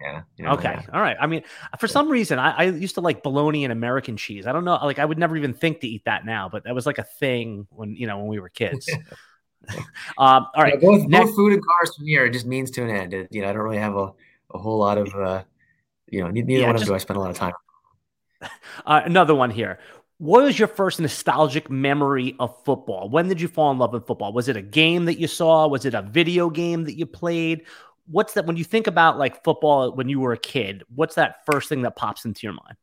Yeah. You know, okay. Yeah. All right. I mean, for some reason, I, I, used to like bologna and American cheese. I don't know. Like, I would never even think to eat that now, but that was like a thing when you know when we were kids. um, all right. Yeah, both, Next, both food and cars from here just means to an end. It, you know, I don't really have a, a whole lot of, uh, you know, neither yeah, one of them do I spend a lot of time. Uh, another one here. What was your first nostalgic memory of football? When did you fall in love with football? Was it a game that you saw? Was it a video game that you played? What's that when you think about like football when you were a kid what's that first thing that pops into your mind?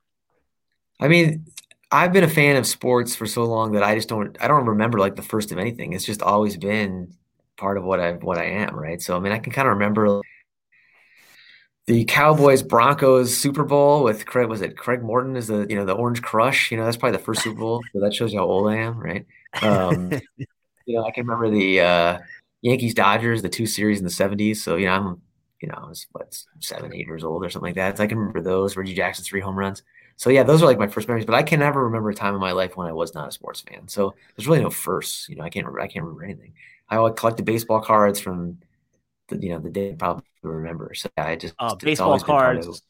I mean i've been a fan of sports for so long that i just don't i don't remember like the first of anything. It's just always been part of what i what i am right? So i mean i can kind of remember the Cowboys Broncos Super Bowl with Craig was it Craig Morton is the you know the Orange Crush? You know that's probably the first Super Bowl so that shows you how old I am right? Um, you know I can remember the uh, Yankees Dodgers, the two series in the 70s. So, you know, I'm, you know, I was what, seven, eight years old or something like that. So I can remember those, Reggie Jackson's three home runs. So, yeah, those are like my first memories, but I can never remember a time in my life when I was not a sports fan. So there's really no firsts. You know, I can't remember, I can't remember anything. I always collected baseball cards from the, you know, the day I probably remember. So yeah, I just, uh, baseball cards.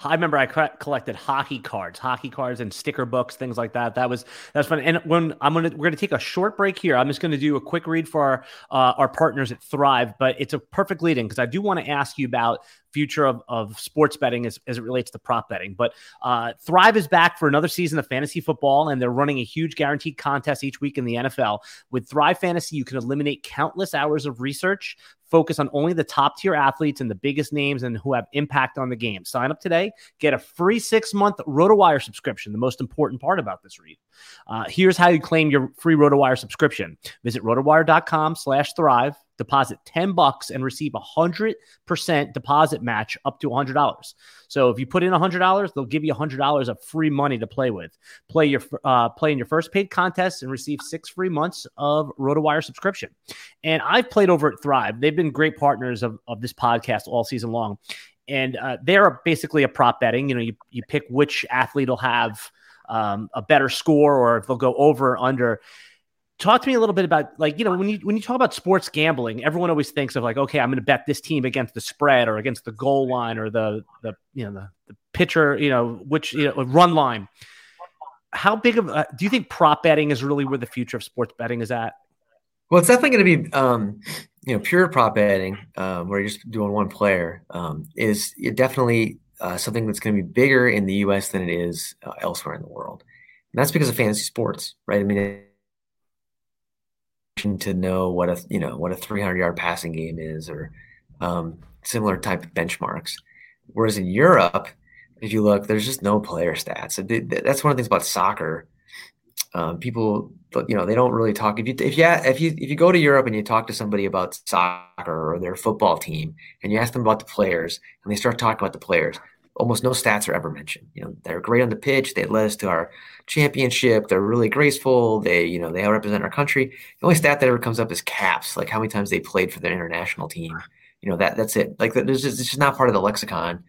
I remember I collected hockey cards, hockey cards, and sticker books, things like that. That was that's fun. And when I'm gonna we're gonna take a short break here. I'm just gonna do a quick read for our uh, our partners at Thrive, but it's a perfect lead in because I do want to ask you about future of, of sports betting as, as it relates to prop betting. But uh, Thrive is back for another season of fantasy football, and they're running a huge guaranteed contest each week in the NFL. With Thrive Fantasy, you can eliminate countless hours of research, focus on only the top tier athletes and the biggest names and who have impact on the game. Sign up today, get a free six month RotoWire subscription, the most important part about this read. Uh, here's how you claim your free RotoWire subscription. Visit rotowire.com slash thrive deposit 10 bucks and receive a 100% deposit match up to $100. So if you put in $100, they'll give you $100 of free money to play with. Play your uh, play in your first paid contest and receive 6 free months of RotoWire subscription. And I've played over at Thrive. They've been great partners of, of this podcast all season long. And uh, they're basically a prop betting. You know, you, you pick which athlete will have um, a better score or if they'll go over or under talk to me a little bit about like you know when you when you talk about sports gambling everyone always thinks of like okay i'm going to bet this team against the spread or against the goal line or the the you know the, the pitcher you know which you know run line. How big of a, do you think prop betting is really where the future of sports betting is at? Well it's definitely going to be um you know pure prop betting um, where you're just doing one player um, is definitely uh, something that's going to be bigger in the us than it is uh, elsewhere in the world. And that's because of fantasy sports right? I mean to know what a you know what a 300 yard passing game is or um, similar type of benchmarks. Whereas in Europe, if you look, there's just no player stats. That's one of the things about soccer. Um, people, you know, they don't really talk. If you if you if you if you go to Europe and you talk to somebody about soccer or their football team, and you ask them about the players, and they start talking about the players, almost no stats are ever mentioned. You know, they're great on the pitch. They led us to our championship. They're really graceful. They, you know, they represent our country. The only stat that ever comes up is caps, like how many times they played for their international team. You know, that that's it. Like there's just, it's just not part of the lexicon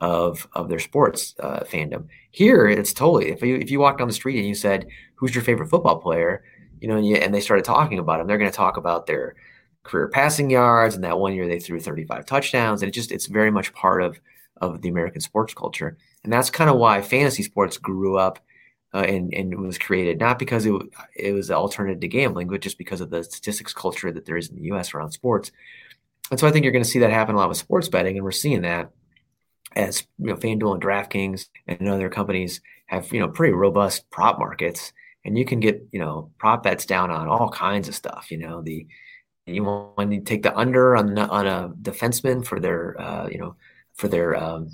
of of their sports uh, fandom. Here, it's totally. If you if you walk down the street and you said, "Who's your favorite football player?" You know, and, you, and they started talking about them, they're going to talk about their career passing yards and that one year they threw 35 touchdowns. And it just it's very much part of of the American sports culture. And that's kind of why fantasy sports grew up uh, and, and was created, not because it, it was an alternative to gambling, but just because of the statistics culture that there is in the US around sports. And so I think you're going to see that happen a lot with sports betting. And we're seeing that as you know, FanDuel and DraftKings and other companies have, you know, pretty robust prop markets. And you can get, you know, prop bets down on all kinds of stuff. You know, the you want to take the under on on a defenseman for their, uh, you know, for their um,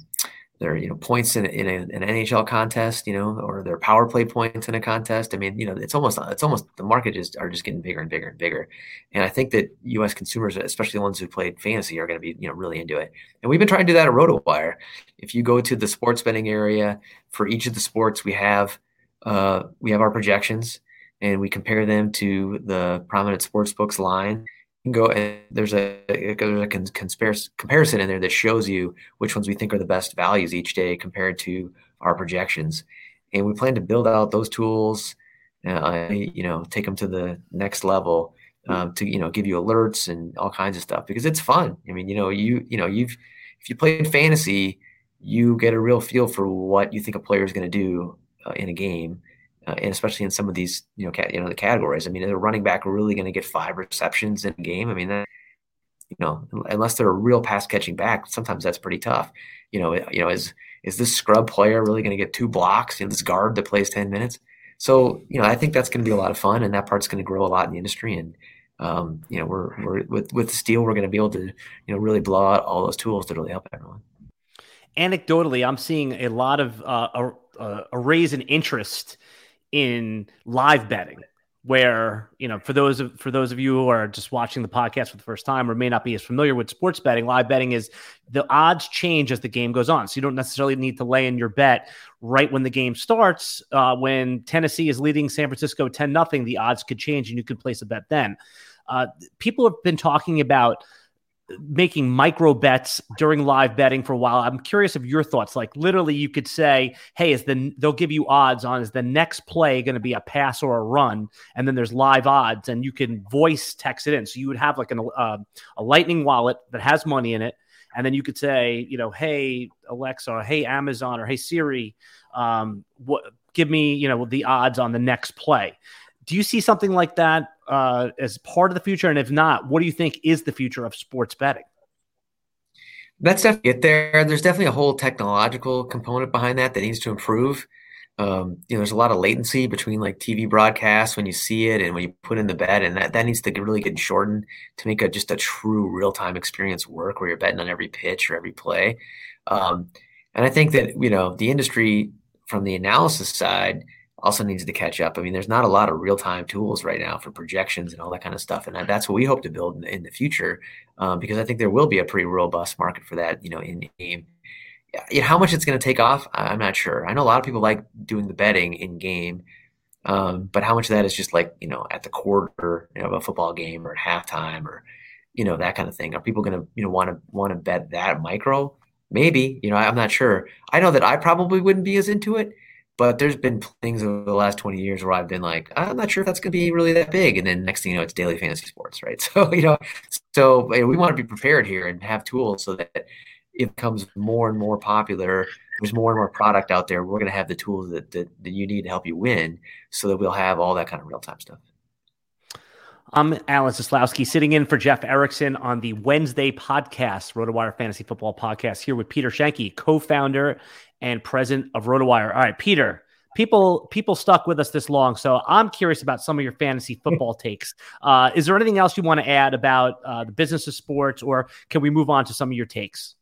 their you know points in, in a, an NHL contest, you know, or their power play points in a contest. I mean, you know, it's almost it's almost the market is are just getting bigger and bigger and bigger. And I think that U.S. consumers, especially the ones who played fantasy, are going to be you know really into it. And we've been trying to do that at RotoWire. If you go to the sports betting area for each of the sports, we have uh, we have our projections and we compare them to the prominent sports books line can go and there's a, there's a conspiracy, comparison in there that shows you which ones we think are the best values each day compared to our projections. And we plan to build out those tools, uh, you know, take them to the next level um, to, you know, give you alerts and all kinds of stuff because it's fun. I mean, you know, you, you know, you've, if you played fantasy, you get a real feel for what you think a player is going to do uh, in a game uh, and especially in some of these, you know, you know, the categories. I mean, is a running back really going to get five receptions in a game? I mean, that, you know, unless they're a real pass catching back, sometimes that's pretty tough. You know, you know, is is this scrub player really going to get two blocks? You know, this guard that plays ten minutes. So, you know, I think that's going to be a lot of fun, and that part's going to grow a lot in the industry. And um, you know, we're we're with with the steel, we're going to be able to, you know, really blow out all those tools to really help everyone. Anecdotally, I'm seeing a lot of uh, a, a raise in interest in live betting where you know for those of for those of you who are just watching the podcast for the first time or may not be as familiar with sports betting live betting is the odds change as the game goes on. So you don't necessarily need to lay in your bet right when the game starts. Uh, when tennessee is leading san francisco 10 nothing the odds could change and you could place a bet then. Uh, people have been talking about making micro bets during live betting for a while. I'm curious of your thoughts. Like literally, you could say, "Hey, is the they'll give you odds on is the next play going to be a pass or a run?" And then there's live odds, and you can voice text it in. So you would have like an, uh, a Lightning wallet that has money in it, and then you could say, you know, hey Alexa, or hey Amazon, or hey Siri, um, what give me you know the odds on the next play. Do you see something like that uh, as part of the future? And if not, what do you think is the future of sports betting? That's definitely get there. There's definitely a whole technological component behind that that needs to improve. Um, you know, there's a lot of latency between like TV broadcasts when you see it and when you put in the bet, and that, that needs to really get shortened to make a just a true real time experience work where you're betting on every pitch or every play. Um, and I think that you know the industry from the analysis side also needs to catch up. I mean, there's not a lot of real time tools right now for projections and all that kind of stuff, and that's what we hope to build in, in the future um, because I think there will be a pretty robust market for that. You know, in game. How much it's going to take off, I'm not sure. I know a lot of people like doing the betting in game, um, but how much of that is just like you know at the quarter you know, of a football game or at halftime or you know that kind of thing? Are people going to you know want to want to bet that micro? Maybe you know I'm not sure. I know that I probably wouldn't be as into it but there's been things over the last 20 years where I've been like, I'm not sure if that's going to be really that big. And then next thing you know, it's daily fantasy sports, right? So, you know, so eh, we want to be prepared here and have tools so that it becomes more and more popular. There's more and more product out there. We're going to have the tools that, that, that you need to help you win so that we'll have all that kind of real time stuff. I'm Alan Seslowsky, sitting in for Jeff Erickson on the Wednesday podcast, RotoWire Fantasy Football Podcast, here with Peter Schoenke, co-founder and president of RotoWire. All right, Peter, people people stuck with us this long, so I'm curious about some of your fantasy football takes. Uh, is there anything else you want to add about uh, the business of sports, or can we move on to some of your takes?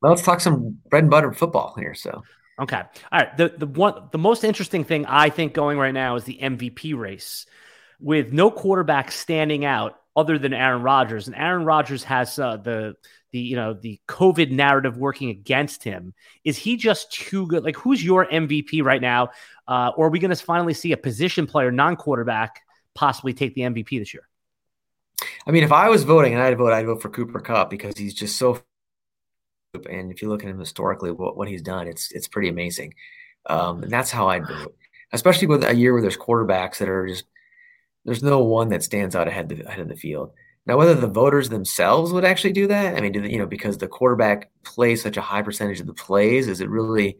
Well, let's talk some bread and butter football here. So. Okay. All right. The the one the most interesting thing I think going right now is the MVP race with no quarterback standing out other than Aaron Rodgers, and Aaron Rodgers has uh, the the you know the COVID narrative working against him. Is he just too good? Like, who's your MVP right now? Uh, or are we going to finally see a position player, non-quarterback, possibly take the MVP this year? I mean, if I was voting and I'd vote, I'd vote for Cooper Kupp because he's just so. And if you look at him historically, what, what he's done, it's it's pretty amazing. Um, and that's how I'd vote, especially with a year where there's quarterbacks that are just there's no one that stands out ahead, the, ahead of the field. Now, whether the voters themselves would actually do that, I mean, do they, you know, because the quarterback plays such a high percentage of the plays, is it really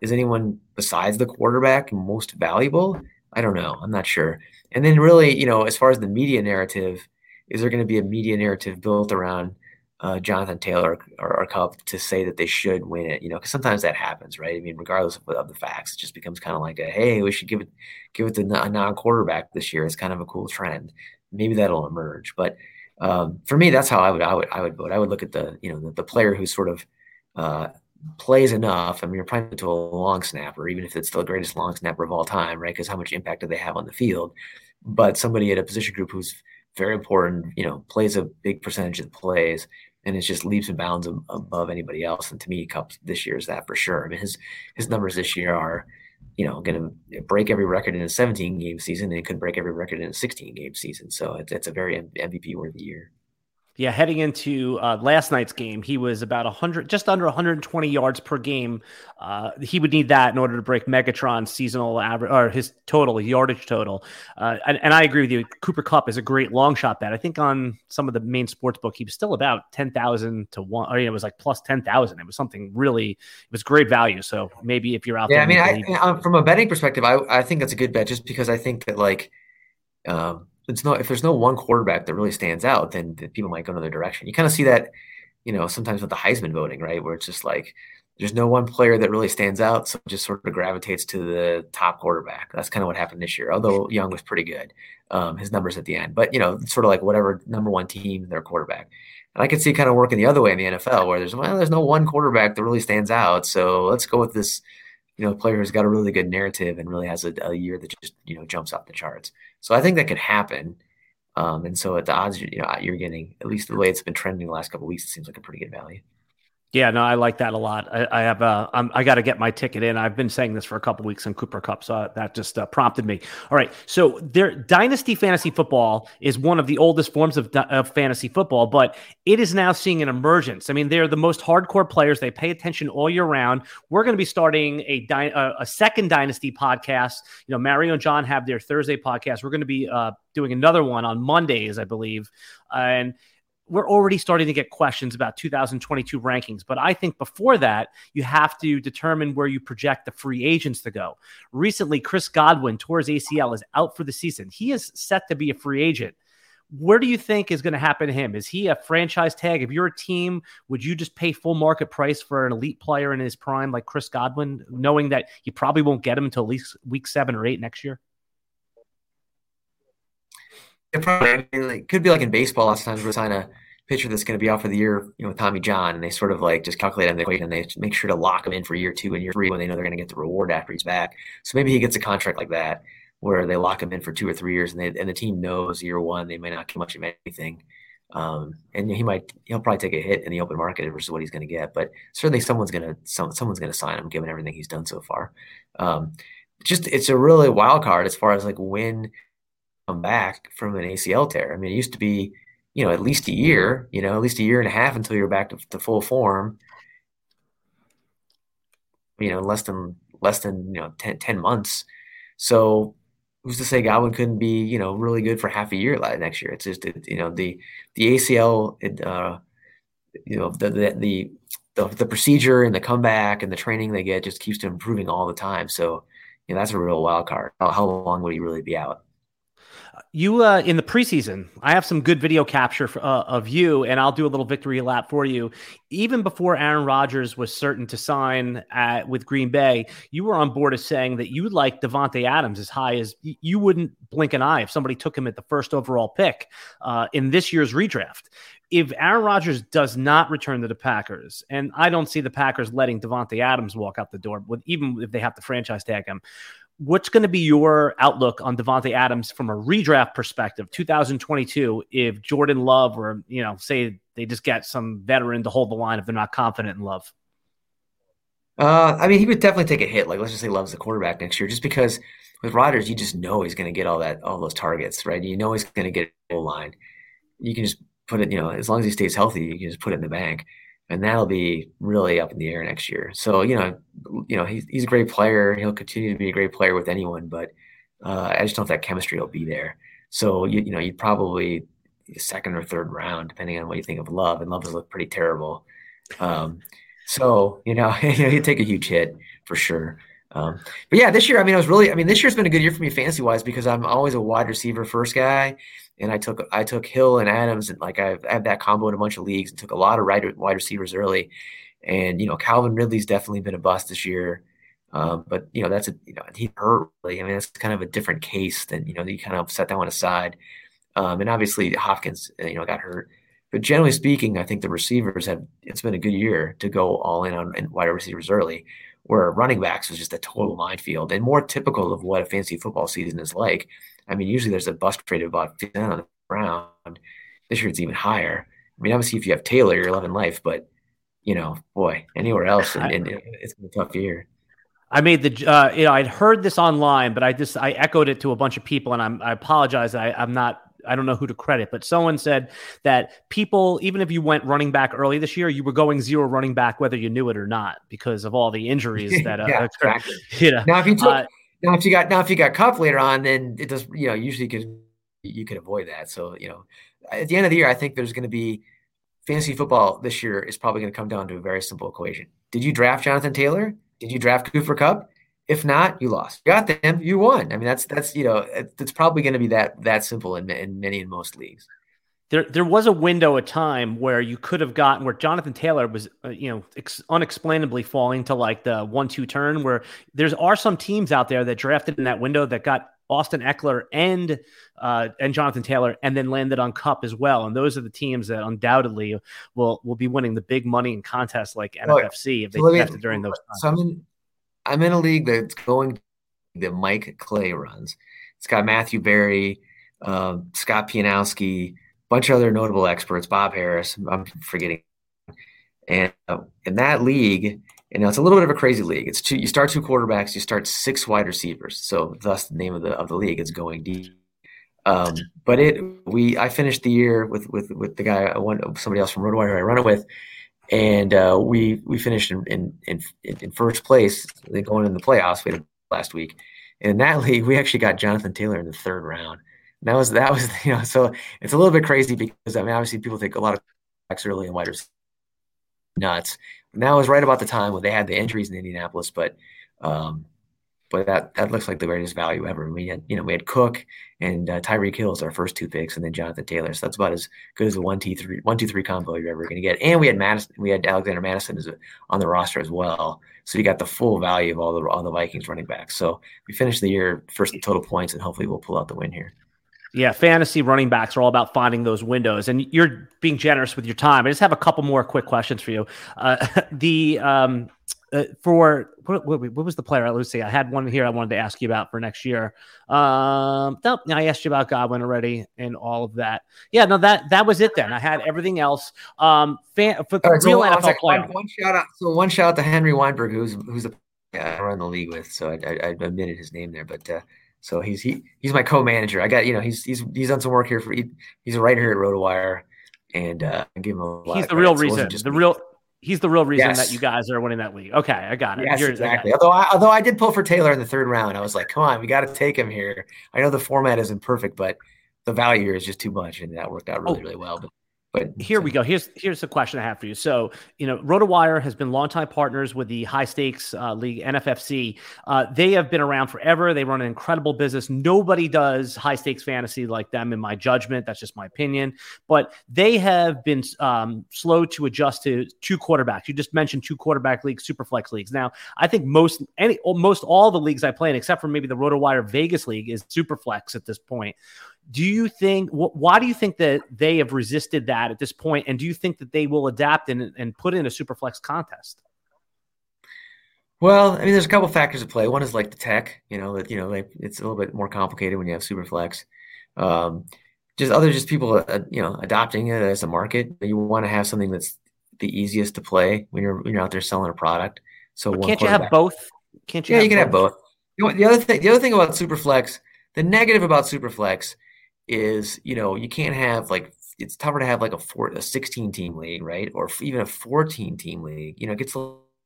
is anyone besides the quarterback most valuable? I don't know. I'm not sure. And then, really, you know, as far as the media narrative, is there going to be a media narrative built around uh, Jonathan Taylor or, or Kupp to say that they should win it, you know, because sometimes that happens, right? I mean, regardless of, of the facts, it just becomes kind of like a hey, we should give it give it to a non-quarterback this year. It's kind of a cool trend. Maybe that'll emerge, but um, for me, that's how I would I would I would vote. I would look at the you know the, the player who sort of uh, plays enough. I mean, you're probably to a long snapper, even if it's the greatest long snapper of all time, right? Because how much impact do they have on the field? But somebody at a position group who's very important, you know, plays a big percentage of the plays and it's just leaps and bounds above anybody else. And to me, Kupp this year is that for sure. I mean, his his numbers this year are, you know, going to break every record in a 17 game season, and could break every record in a 16 game season. So it's, it's a very MVP worthy year. Yeah, heading into uh, last night's game, he was about 100, just under 120 yards per game. Uh, he would need that in order to break Megatron's seasonal average or his total yardage total. Uh, and, and, I agree with you. Cooper Kupp is a great long shot bet. I think on some of the main sports book, he was still about 10,000 to one, or you know, it was like plus 10,000. It was something really, it was great value. So maybe if you're out yeah, there, I mean, I, I, from a betting perspective, I, I think that's a good bet just because I think that like, um, if there's no one quarterback that really stands out, then, people might go another direction. You kind of see that, you know, sometimes with the Heisman voting, right, where it's just like there's no one player that really stands out, so just sort of gravitates to the top quarterback. That's kind of what happened this year. Although Young was pretty good, um, his numbers at the end, but you know, sort of like whatever number one team their quarterback. And I could see kind of working the other way in the NFL, where there's well, there's no one quarterback that really stands out, so let's go with this you know, player who's got a really good narrative and really has a, a, year that just, you know, jumps off the charts. So I think that could happen. Um, and so at the odds, you know, you're getting at least the way it's been trending the last couple weeks, it seems like a pretty good value. Yeah, no, I like that a lot. I, I have uh, I'm, I got to get my ticket in. I've been saying this for a couple weeks on Cooper Kupp, so that just uh, prompted me. All right, so their dynasty fantasy football is one of the oldest forms of, of fantasy football, but it is now seeing an emergence. I mean, they're the most hardcore players. They pay attention all year round. We're going to be starting a dy- a second dynasty podcast. You know, Mario and John have their Thursday podcast. We're going to be uh, doing another one on Mondays, I believe, and we're already starting to get questions about 2022 rankings. But I think before that, you have to determine where you project the free agents to go. Recently, Chris Godwin tore his ACL, is out for the season. He is set to be a free agent. Where do you think is going to happen to him? Is he a franchise tag? If you're a team, would you just pay full market price for an elite player in his prime like Chris Godwin, knowing that you probably won't get him until at least week seven or eight next year? It could be like in baseball. Lots of times we sign a pitcher that's going to be out for the year, you know, Tommy John, and they sort of like just calculate on the equation. And they make sure to lock him in for year two and year three when they know they're going to get the reward after he's back. So maybe he gets a contract like that where they lock him in for two or three years, and they and the team knows year one they might not get much of anything. Um, and he might he'll probably take a hit in the open market versus what he's going to get, but certainly someone's going to some, someone's going to sign him given everything he's done so far. Um, just it's a really wild card as far as like when come back from an ACL tear. I mean, it used to be, you know, at least a year, you know, at least a year and a half until you're back to, to full form. You know, less than less than you know 10, 10 months. So who's to say Godwin couldn't be you know really good for half a year like next year? It's just it, you know the the ACL, it, uh, you know the, the the the procedure and the comeback and the training they get just keeps to improving all the time. So you know that's a real wild card. How, how long would he really be out? You uh, in the preseason, I have some good video capture for, uh, of you, and I'll do a little victory lap for you. Even before Aaron Rodgers was certain to sign at, with Green Bay, you were on board as saying that you like Davante Adams as high as you wouldn't blink an eye if somebody took him at the first overall pick uh, in this year's redraft. If Aaron Rodgers does not return to the Packers, and I don't see the Packers letting Davante Adams walk out the door, with even if they have to franchise tag him, what's going to be your outlook on Davante Adams from a redraft perspective, 2022? If Jordan Love, or you know, say they just get some veteran to hold the line if they're not confident in Love. Uh, I mean, he would definitely take a hit. Like, let's just say Love's the quarterback next year, just because with Rodgers, you just know he's going to get all that, all those targets, right? You know he's going to get a line. You can just put it, you know, as long as he stays healthy, you can just put it in the bank and that'll be really up in the air next year. So you know, you know, he's he's a great player. He'll continue to be a great player with anyone, but uh, I just don't if that chemistry will be there. So you you know, you'd probably second or third round, depending on what you think of Love, and Love has looked pretty terrible. Um, so you know, he'd take a huge hit for sure. Um, but yeah, this year, I mean, I was really, I mean, this year's been a good year for me fantasy wise because I'm always a wide receiver first guy, and I took I took Hill and Adams, and like I've, have that combo in a bunch of leagues, and took a lot of wide wide receivers early, and you know, Calvin Ridley's definitely been a bust this year. Um, but you know, that's a you know he hurt really. I mean, that's kind of a different case than you know you kind of set that one aside. Um, and obviously Hopkins, uh, you know, got hurt. But generally speaking, I think the receivers have. It's been a good year to go all in on wide receivers early where running backs was just a total minefield and more typical of what a fantasy football season is like. I mean, usually there's a bust rate of about 10 on the ground. This year it's even higher. I mean, obviously, if you have Taylor, you're loving life, but you know, boy, anywhere else, and, and it's been a tough year. I made the, uh, you know, I'd heard this online, but I just I echoed it to a bunch of people, and I'm I apologize. I, I'm not I don't know who to credit, but someone said that people, even if you went running back early this year, you were going zero running back whether you knew it or not because of all the injuries that uh, yeah, exactly. You know, now if you took, uh, now if you got now if you got Kupp later on, then it does. You know, usually you could you could avoid that. So you know, at the end of the year, I think there's going to be fantasy football this year is probably going to come down to a very simple equation. Did you draft Jonathan Taylor? Did you draft Cooper Kupp? If not, you lost. You got them, you won. I mean, that's that's you know, it's probably going to be that that simple in, in many in most leagues. There, there was a window of time where you could have gotten where Jonathan Taylor was, uh, you know, ex- unexplainably falling to like the one-two turn. Where there's are some teams out there that drafted in that window that got Austin Ekeler and uh, and Jonathan Taylor, and then landed on Kupp as well. And those are the teams that undoubtedly will will be winning the big money in contests like NFFC if they so drafted during those times. So I'm in, I'm in a league that's going that Mike Clay runs. It's got Matthew Berry, uh, Scott Pianowski, bunch of other notable experts, Bob Harris. I'm forgetting. And uh, in that league, you know, it's a little bit of a crazy league. It's two. You start two quarterbacks. You start six wide receivers. So thus the name of the of the league is going deep. Um, but it we I finished the year with with with the guy I won somebody else from RotoWire who I run it with, and uh, we we finished in in, in in first place going in the playoffs. We had last week. And in that league, we actually got Jonathan Taylor in the third round. And that was that was you know so it's a little bit crazy because I mean obviously people take a lot of backs early in wide receivers nuts. And that was right about the time when they had the injuries in Indianapolis, but um, but that that looks like the greatest value ever. We had you know we had Cook and uh, Tyreek Hill as our first two picks, and then Jonathan Taylor. So that's about as good as a one two three one two three combo you're ever going to get. And we had Mattison, we had Alexander Mattison a, on the roster as well. So you got the full value of all the all the Vikings running backs. So we finished the year first in total points, and hopefully we'll pull out the win here. Yeah, fantasy running backs are all about finding those windows, and you're being generous with your time. I just have a couple more quick questions for you. Uh, the um, uh, for what, what, what, was the player? Let's see. I had one here I wanted to ask you about for next year. Um, no, I asked you about Godwin already and all of that. Yeah, no, that that was it. Then I had everything else. Um, fan, for right, real so NFL player. One, one, shout out. So one shout out to Henry Weinberg, who's who's the yeah, I run the league with. So I, I, I admitted his name there, but. Uh, so he's he he's my co-manager. I got you know he's he's he's done some work here for he, he's a writer here at RotoWire, and uh, I give him a lot. He's the real reason. the me. real he's the real reason yes. that you guys are winning that league. Okay, I got it. Yes, Here's, exactly. Although I, although I did pull for Taylor in the third round, I was like, come on, we got to take him here. I know the format isn't perfect, but the value here is just too much, and that worked out really oh. really well. But but here we go. Here's here's the question I have for you. So you know, RotoWire has been longtime partners with the high stakes uh, league NFFC. Uh, they have been around forever. They run an incredible business. Nobody does high stakes fantasy like them, in my judgment. That's just my opinion. But they have been um, slow to adjust to two quarterbacks. You just mentioned two quarterback leagues, super flex leagues. Now, I think most any most all the leagues I play in, except for maybe the RotoWire Vegas league, is super flex at this point do you think wh- why do you think that they have resisted that at this point? And do you think that they will adapt and, and put in a superflex contest? Well i mean there's a couple factors at play. One is like the tech you know that you know like it's a little bit more complicated when you have superflex. Um, just other just people uh, you know adopting it as a market. You want to have something that's the easiest to play when you're when you're out there selling a product. So can't you have both? Can't you yeah you can both? have both? you know, the other thing the other thing about superflex the negative about superflex is you know you can't have like it's tougher to have like a four a 16 team league right? Or even a 14 team league you know it gets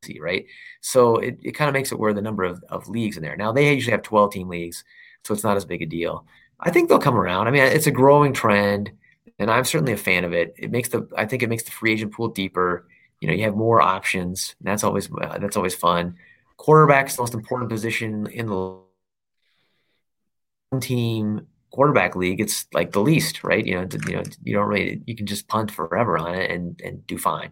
easy right? So it, it kind of makes it where the number of, of leagues in there. Now they usually have 12 team leagues so it's not as big a deal. I think they'll come around. I mean it's a growing trend and i'm certainly a fan of it. It makes the i think it makes the free agent pool deeper. You know you have more options that's always uh, that's always fun. Quarterback's the most important position in the team quarterback league, it's like the least, right? You know, you know, you don't really you can just punt forever on it and and do fine.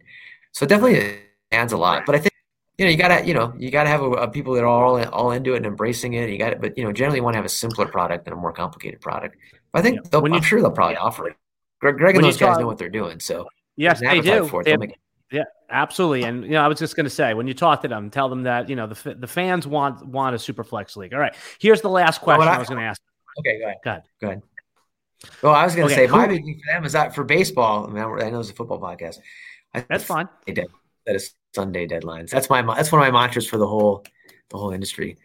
So definitely adds a lot. But I think you know you gotta you know you gotta have a, a people that are all all into it and embracing it. You got it, but you know generally you want to have a simpler product than a more complicated product. But I think yeah. I'm sure they'll probably offer it. Greg, Greg and those guys talk, know what they're doing. So yes, they do. They have, yeah, absolutely. And you know, I was just going to say, when you talk to them, tell them that you know the the fans want want a super flex league. All right, here's the last question well, I, I was going to ask. Okay, go ahead. Go ahead. Go ahead. Well, I was going to okay, say my big thing for them is that for baseball. I, mean, I know it's a football podcast. I, that's fine. That is Sunday deadlines. That's my that's one of my mantras for the whole the whole industry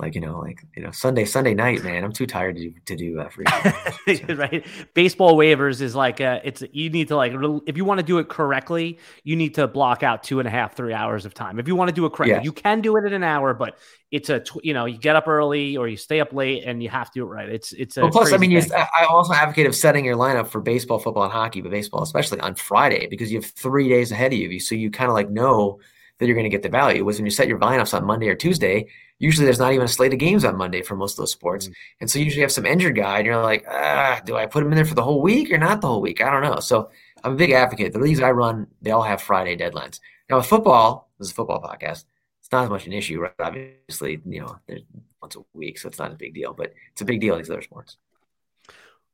like you know like you know sunday sunday night man i'm too tired to, to do that for you so. right? Baseball waivers is like uh it's you need to like if you want to do it correctly you need to block out two and a half three hours of time. If you want to do it correctly yeah. you can do it in an hour but it's a tw- you know you get up early or you stay up late and you have to do it right. It's it's a well, plus i mean you, i also advocate of setting your lineup for baseball football and hockey but baseball especially on friday because you have three days ahead of you so you kind of like know that you're going to get the value. Was when you set your lineups on monday or tuesday usually there's not even a slate of games on Monday for most of those sports. Mm-hmm. And so usually you usually have some injured guy, and you're like, ah, do I put him in there for the whole week or not the whole week? I don't know. So I'm a big advocate. The leagues I run, they all have Friday deadlines. Now with football, this is a football podcast. It's not as much an issue, right? Obviously, you know, there's once a week, so it's not a big deal, but it's a big deal in these other sports.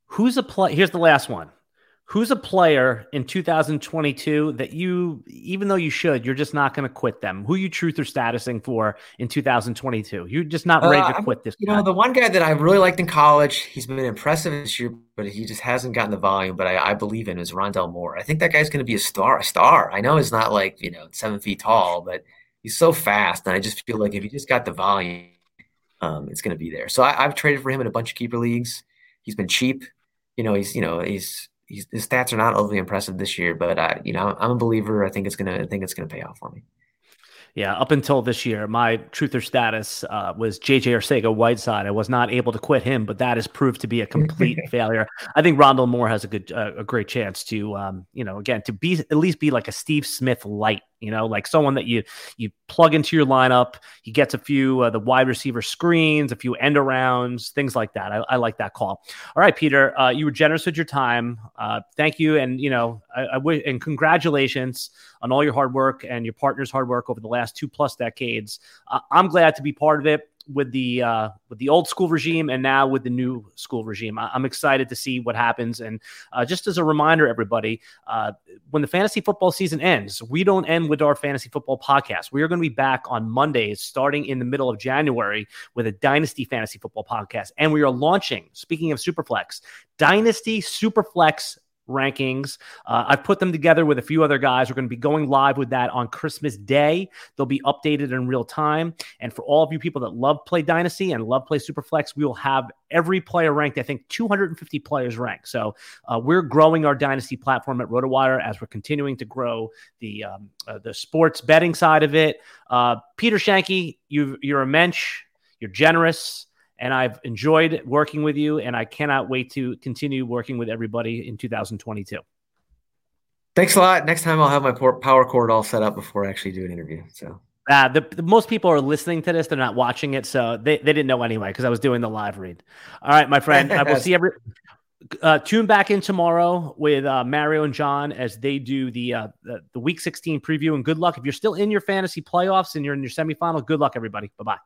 Who's a play? Here's the last one who's a player in 2022 that you even though you should you're just not going to quit them? Who you truth or statusing for in 2022 you're just not ready uh, to quit this you know the one guy that i really liked in college he's been impressive this year but he just hasn't gotten the volume but i, I believe in is rondale moore. I think that guy's going to be a star a star. I know he's not like you know seven feet tall but he's so fast and i just feel like if he just got the volume um, it's going to be there. So I, i've traded for him in a bunch of keeper leagues. He's been cheap. You know he's you know he's his stats are not overly impressive this year, but I, you know, I'm a believer. I think it's gonna, I think it's gonna pay off for me. Yeah, up until this year, my truther status uh, was JJ Arcega Whiteside. I was not able to quit him, but that has proved to be a complete failure. I think Rondale Moore has a good, uh, a great chance to, um, you know, again to be at least be like a Steve Smith light you know, like someone that you you plug into your lineup. He gets a few uh, the wide receiver screens, a few end arounds, things like that. I, I like that call. All right, Peter, uh, you were generous with your time. Uh, thank you, and you know, I, I wish and congratulations on all your hard work and your partner's hard work over the last two plus decades. I'm glad to be part of it with the uh, with the old school regime and now with the new school regime. I- am excited to see what happens. And uh, just as a reminder, everybody, uh, when the fantasy football season ends, we don't end with our fantasy football podcast. We are going to be back on Mondays, starting in the middle of January, with a Dynasty fantasy football podcast, and we are launching. Speaking of Superflex, Dynasty Superflex rankings. Uh, I've put them together with a few other guys. We're going to be going live with that on Christmas Day. They'll be updated in real time. And for all of you people that love Play Dynasty and love Play Superflex, we will have every player ranked. I think 250 players ranked. So uh, we're growing our Dynasty platform at RotoWire as we're continuing to grow the um, uh, the sports betting side of it. Uh, Peter Schoenke, you you're a mensch. You're generous and I've enjoyed working with you, and I cannot wait to continue working with everybody in 2022. Thanks a lot. Next time I'll have my power cord all set up before I actually do an interview. So. Uh, the, the, most people are listening to this; they're not watching it, so they, they didn't know anyway because I was doing the live read. All right, my friend, I will see every. Uh, tune back in tomorrow with uh, Mario and John as they do the, uh, the the Week 16 preview. And good luck if you're still in your fantasy playoffs and you're in your semifinal. Good luck, everybody. Bye bye.